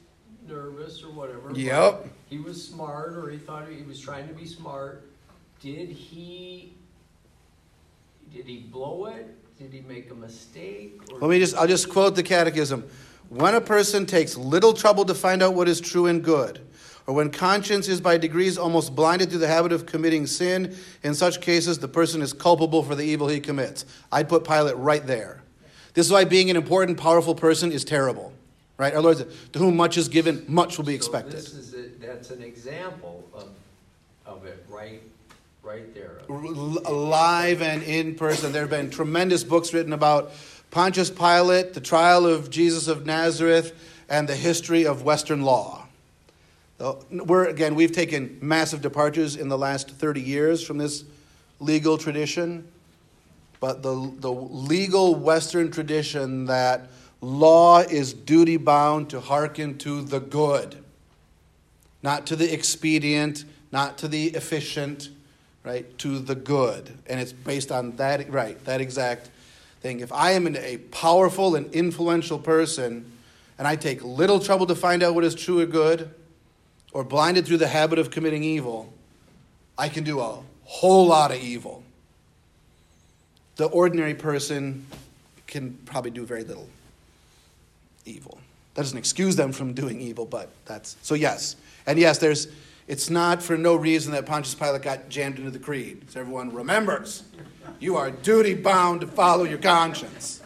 Speaker 3: nervous or whatever.
Speaker 1: Yep.
Speaker 3: He was smart, or he thought he was trying to be smart. Did he? Did he blow it? Did he make a mistake? Or
Speaker 1: Let me just, I'll just quote the Catechism. When a person takes little trouble to find out what is true and good, or when conscience is by degrees almost blinded through the habit of committing sin, in such cases the person is culpable for the evil he commits. I'd put Pilate right there. This is why being an important, powerful person is terrible. Right? Our Lord said, To whom much is given, much will be expected.
Speaker 3: So this is a, that's an example of, of it, right, right there.
Speaker 1: live and in person. There have been tremendous books written about Pontius Pilate, the trial of Jesus of Nazareth, and the history of Western law. We're, again, we've taken massive departures in the last 30 years from this legal tradition, but the, the legal Western tradition that law is duty bound to hearken to the good, not to the expedient, not to the efficient, right? To the good. And it's based on that, right, that exact thing. If I am a powerful and influential person and I take little trouble to find out what is true or good, or blinded through the habit of committing evil, I can do a whole lot of evil. The ordinary person can probably do very little evil. That doesn't excuse them from doing evil, but that's so yes. And yes, there's it's not for no reason that Pontius Pilate got jammed into the creed. So everyone remembers you are duty bound to follow your conscience.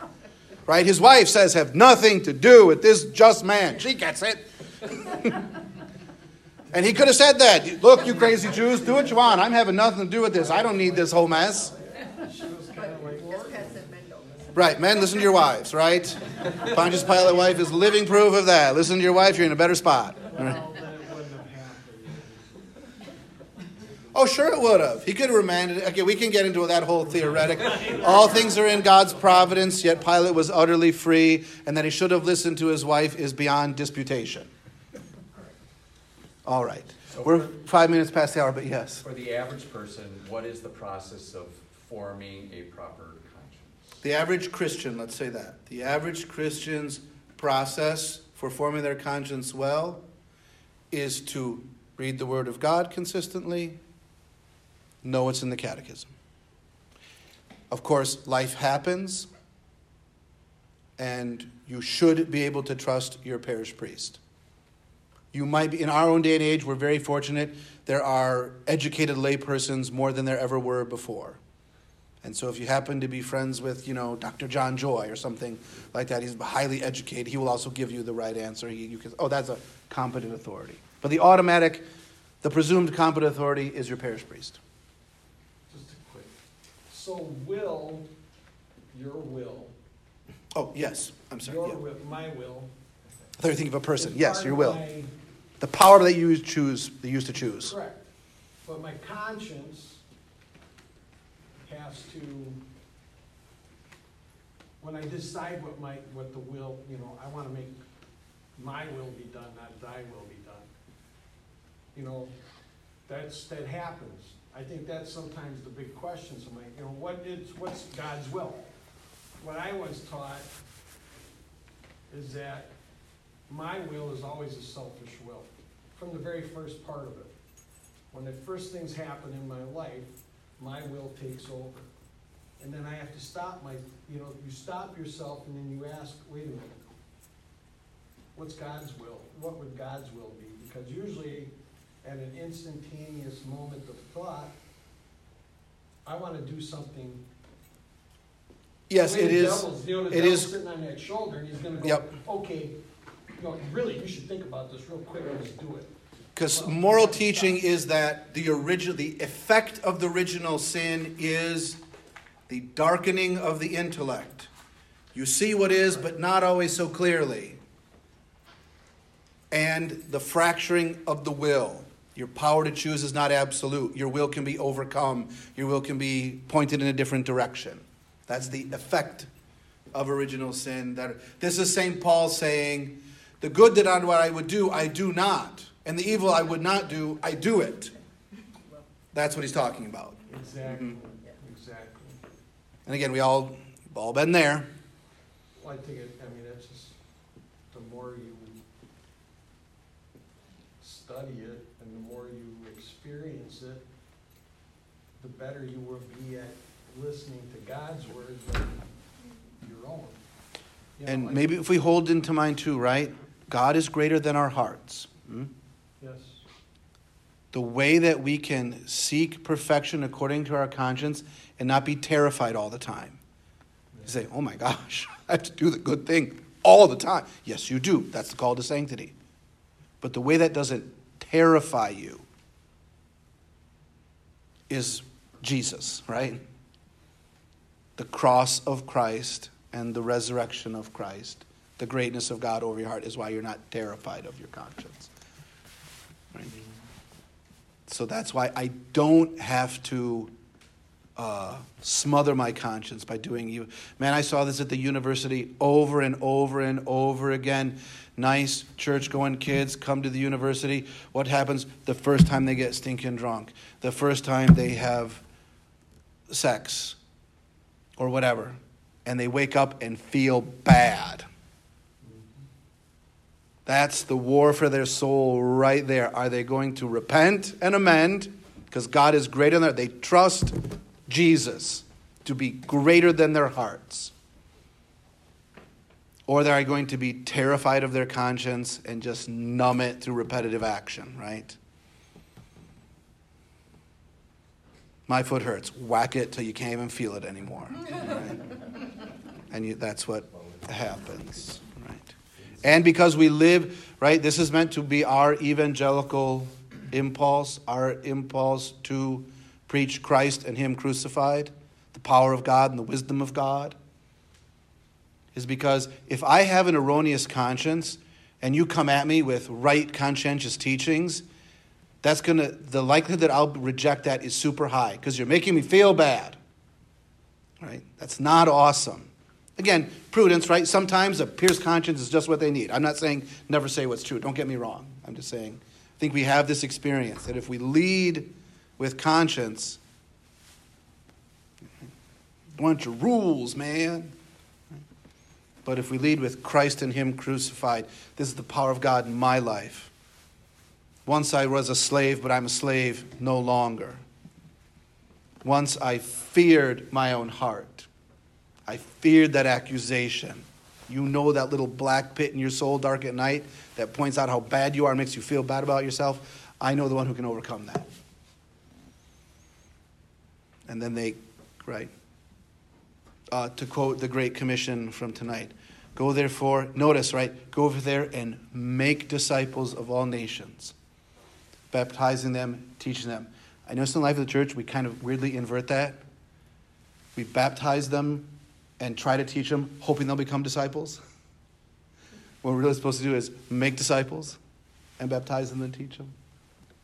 Speaker 1: Right? His wife says have nothing to do with this just man. She gets it. and he could have said that. Look, you crazy Jews, do what you want. I'm having nothing to do with this. I don't need this whole mess. Right, men, listen to your wives, right? Pontius Pilate wife is living proof of that. Listen to your wife, you're in a better spot. Right? Oh, sure it would have. He could have remanded it. Okay, we can get into that whole theoretic. All things are in God's providence, yet Pilate was utterly free, and that he should have listened to his wife is beyond disputation. All right. We're five minutes past the hour, but yes.
Speaker 5: For the average person, what is the process of forming a proper?
Speaker 1: The average Christian, let's say that. The average Christian's process for forming their conscience well is to read the Word of God consistently, know what's in the Catechism. Of course, life happens, and you should be able to trust your parish priest. You might be, in our own day and age, we're very fortunate. There are educated laypersons more than there ever were before. And so if you happen to be friends with, you know, Dr. John Joy or something like that, he's highly educated. He will also give you the right answer. He, you can, oh, that's a competent authority. But the automatic, the presumed competent authority is your parish priest.
Speaker 8: Just a quick, so will, your will,
Speaker 1: Oh, yes. I'm sorry.
Speaker 8: your
Speaker 1: Yeah.
Speaker 8: will, my will.
Speaker 1: I thought you were thinking of a person. Yes, your will.
Speaker 8: my-
Speaker 1: The power that you choose, that you use to choose.
Speaker 8: Correct, but my conscience has to, when I decide what my, what the will, you know, I wanna make my will be done, not thy will be done. You know, that's, that happens. I think that's sometimes the big question, somebody, you know, what is, what's God's will? What I was taught is that my will is always a selfish will, from the very first part of it. When the first things happen in my life, my will takes over. And then I have to stop my, you know, you stop yourself and then you ask, wait a minute. What's God's will? What would God's will be? Because usually at an instantaneous moment of thought, I wanna do something.
Speaker 1: Yes, it is.
Speaker 8: devil's- You know, the
Speaker 1: it is-
Speaker 8: sitting on that shoulder and he's gonna go,
Speaker 1: Yep.
Speaker 8: okay, you know, really, you should think about this real quick and just do it.
Speaker 1: Because moral teaching is that the original, the effect of the original sin is the darkening of the intellect. You see what is, but not always so clearly. And the fracturing of the will. Your power to choose is not absolute. Your will can be overcome. Your will can be pointed in a different direction. That's the effect of original sin. That this is St. Paul saying, "The good that I would do, I do not, and the evil I would not do, I do it." That's what he's talking about.
Speaker 8: Exactly, exactly.
Speaker 1: And again, we all we've all been there.
Speaker 8: Well, I think it, I mean, it's just, the more you study it and the more you experience it, the better you will be at listening to God's word than your own. You know,
Speaker 1: And
Speaker 8: like-
Speaker 1: maybe if we hold into mind too, right? God is greater than our hearts. Hmm? The way that we can seek perfection according to our conscience and not be terrified all the time. You say, oh my gosh, I have to do the good thing all the time. Yes, you do. That's the call to sanctity. But the way that doesn't terrify you is Jesus, right? The cross of Christ and the resurrection of Christ, the greatness of God over your heart is why you're not terrified of your conscience. Right? So that's why I don't have to uh, smother my conscience by doing you. Man, I saw this at the university over and over and over again. Nice church going kids come to the university. What happens the first time they get stinking drunk? The first time they have sex or whatever. And they wake up and feel bad. That's the war for their soul right there. Are they going to repent and amend? Because God is greater than that. They trust Jesus to be greater than their hearts. Or are they are going to be terrified of their conscience and just numb it through repetitive action, right? My foot hurts. Whack it till you can't even feel it anymore. Right? And you, that's what happens? And because we live, right, this is meant to be our evangelical impulse, our impulse to preach Christ and Him crucified, the power of God and the wisdom of God. Is because if I have an erroneous conscience and you come at me with right conscientious teachings, that's gonna the likelihood that I'll reject that is super high because you're making me feel bad. Right? That's not awesome. Again, prudence, right? Sometimes a pierced conscience is just what they need. I'm not saying never say what's true. Don't get me wrong. I'm just saying I think we have this experience that if we lead with conscience, bunch of rules, man. But if we lead with Christ and Him crucified, this is the power of God in my life. Once I was a slave, but I'm a slave no longer. Once I feared my own heart. I feared that accusation. You know that little black pit in your soul, dark at night, that points out how bad you are, makes you feel bad about yourself. I know the one who can overcome that. And then they, right? Uh, to quote the Great Commission from tonight Go therefore, notice, right? Go over there and make disciples of all nations, baptizing them, teaching them. I notice in the life of the church, we kind of weirdly invert that. We baptize them and try to teach them, hoping they'll become disciples. What we're really supposed to do is make disciples and baptize them and teach them.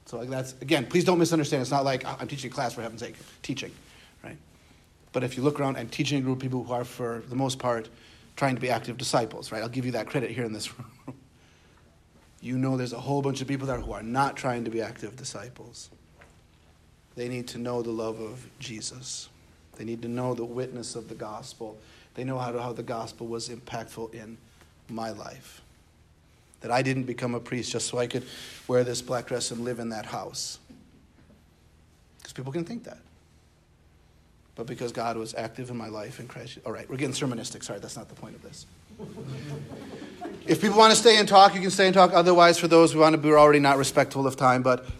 Speaker 1: So like that's again, please don't misunderstand. It's not like "Oh, I'm teaching a class for heaven's sake, teaching, right? But if you look around, I'm teaching a group of people who are, for the most part, trying to be active disciples, right? I'll give you that credit here in this room. You know there's a whole bunch of people there who are not trying to be active disciples. They need to know the love of Jesus. They need to know the witness of the gospel. They know how, to, how the gospel was impactful in my life. That I didn't become a priest just so I could wear this black dress and live in that house. Because people can think that. But because God was active in my life in Christ. All right, we're getting sermonistic. Sorry, that's not the point of this. If people want to stay and talk, you can stay and talk. Otherwise, for those who want to, we're already not respectful of time. But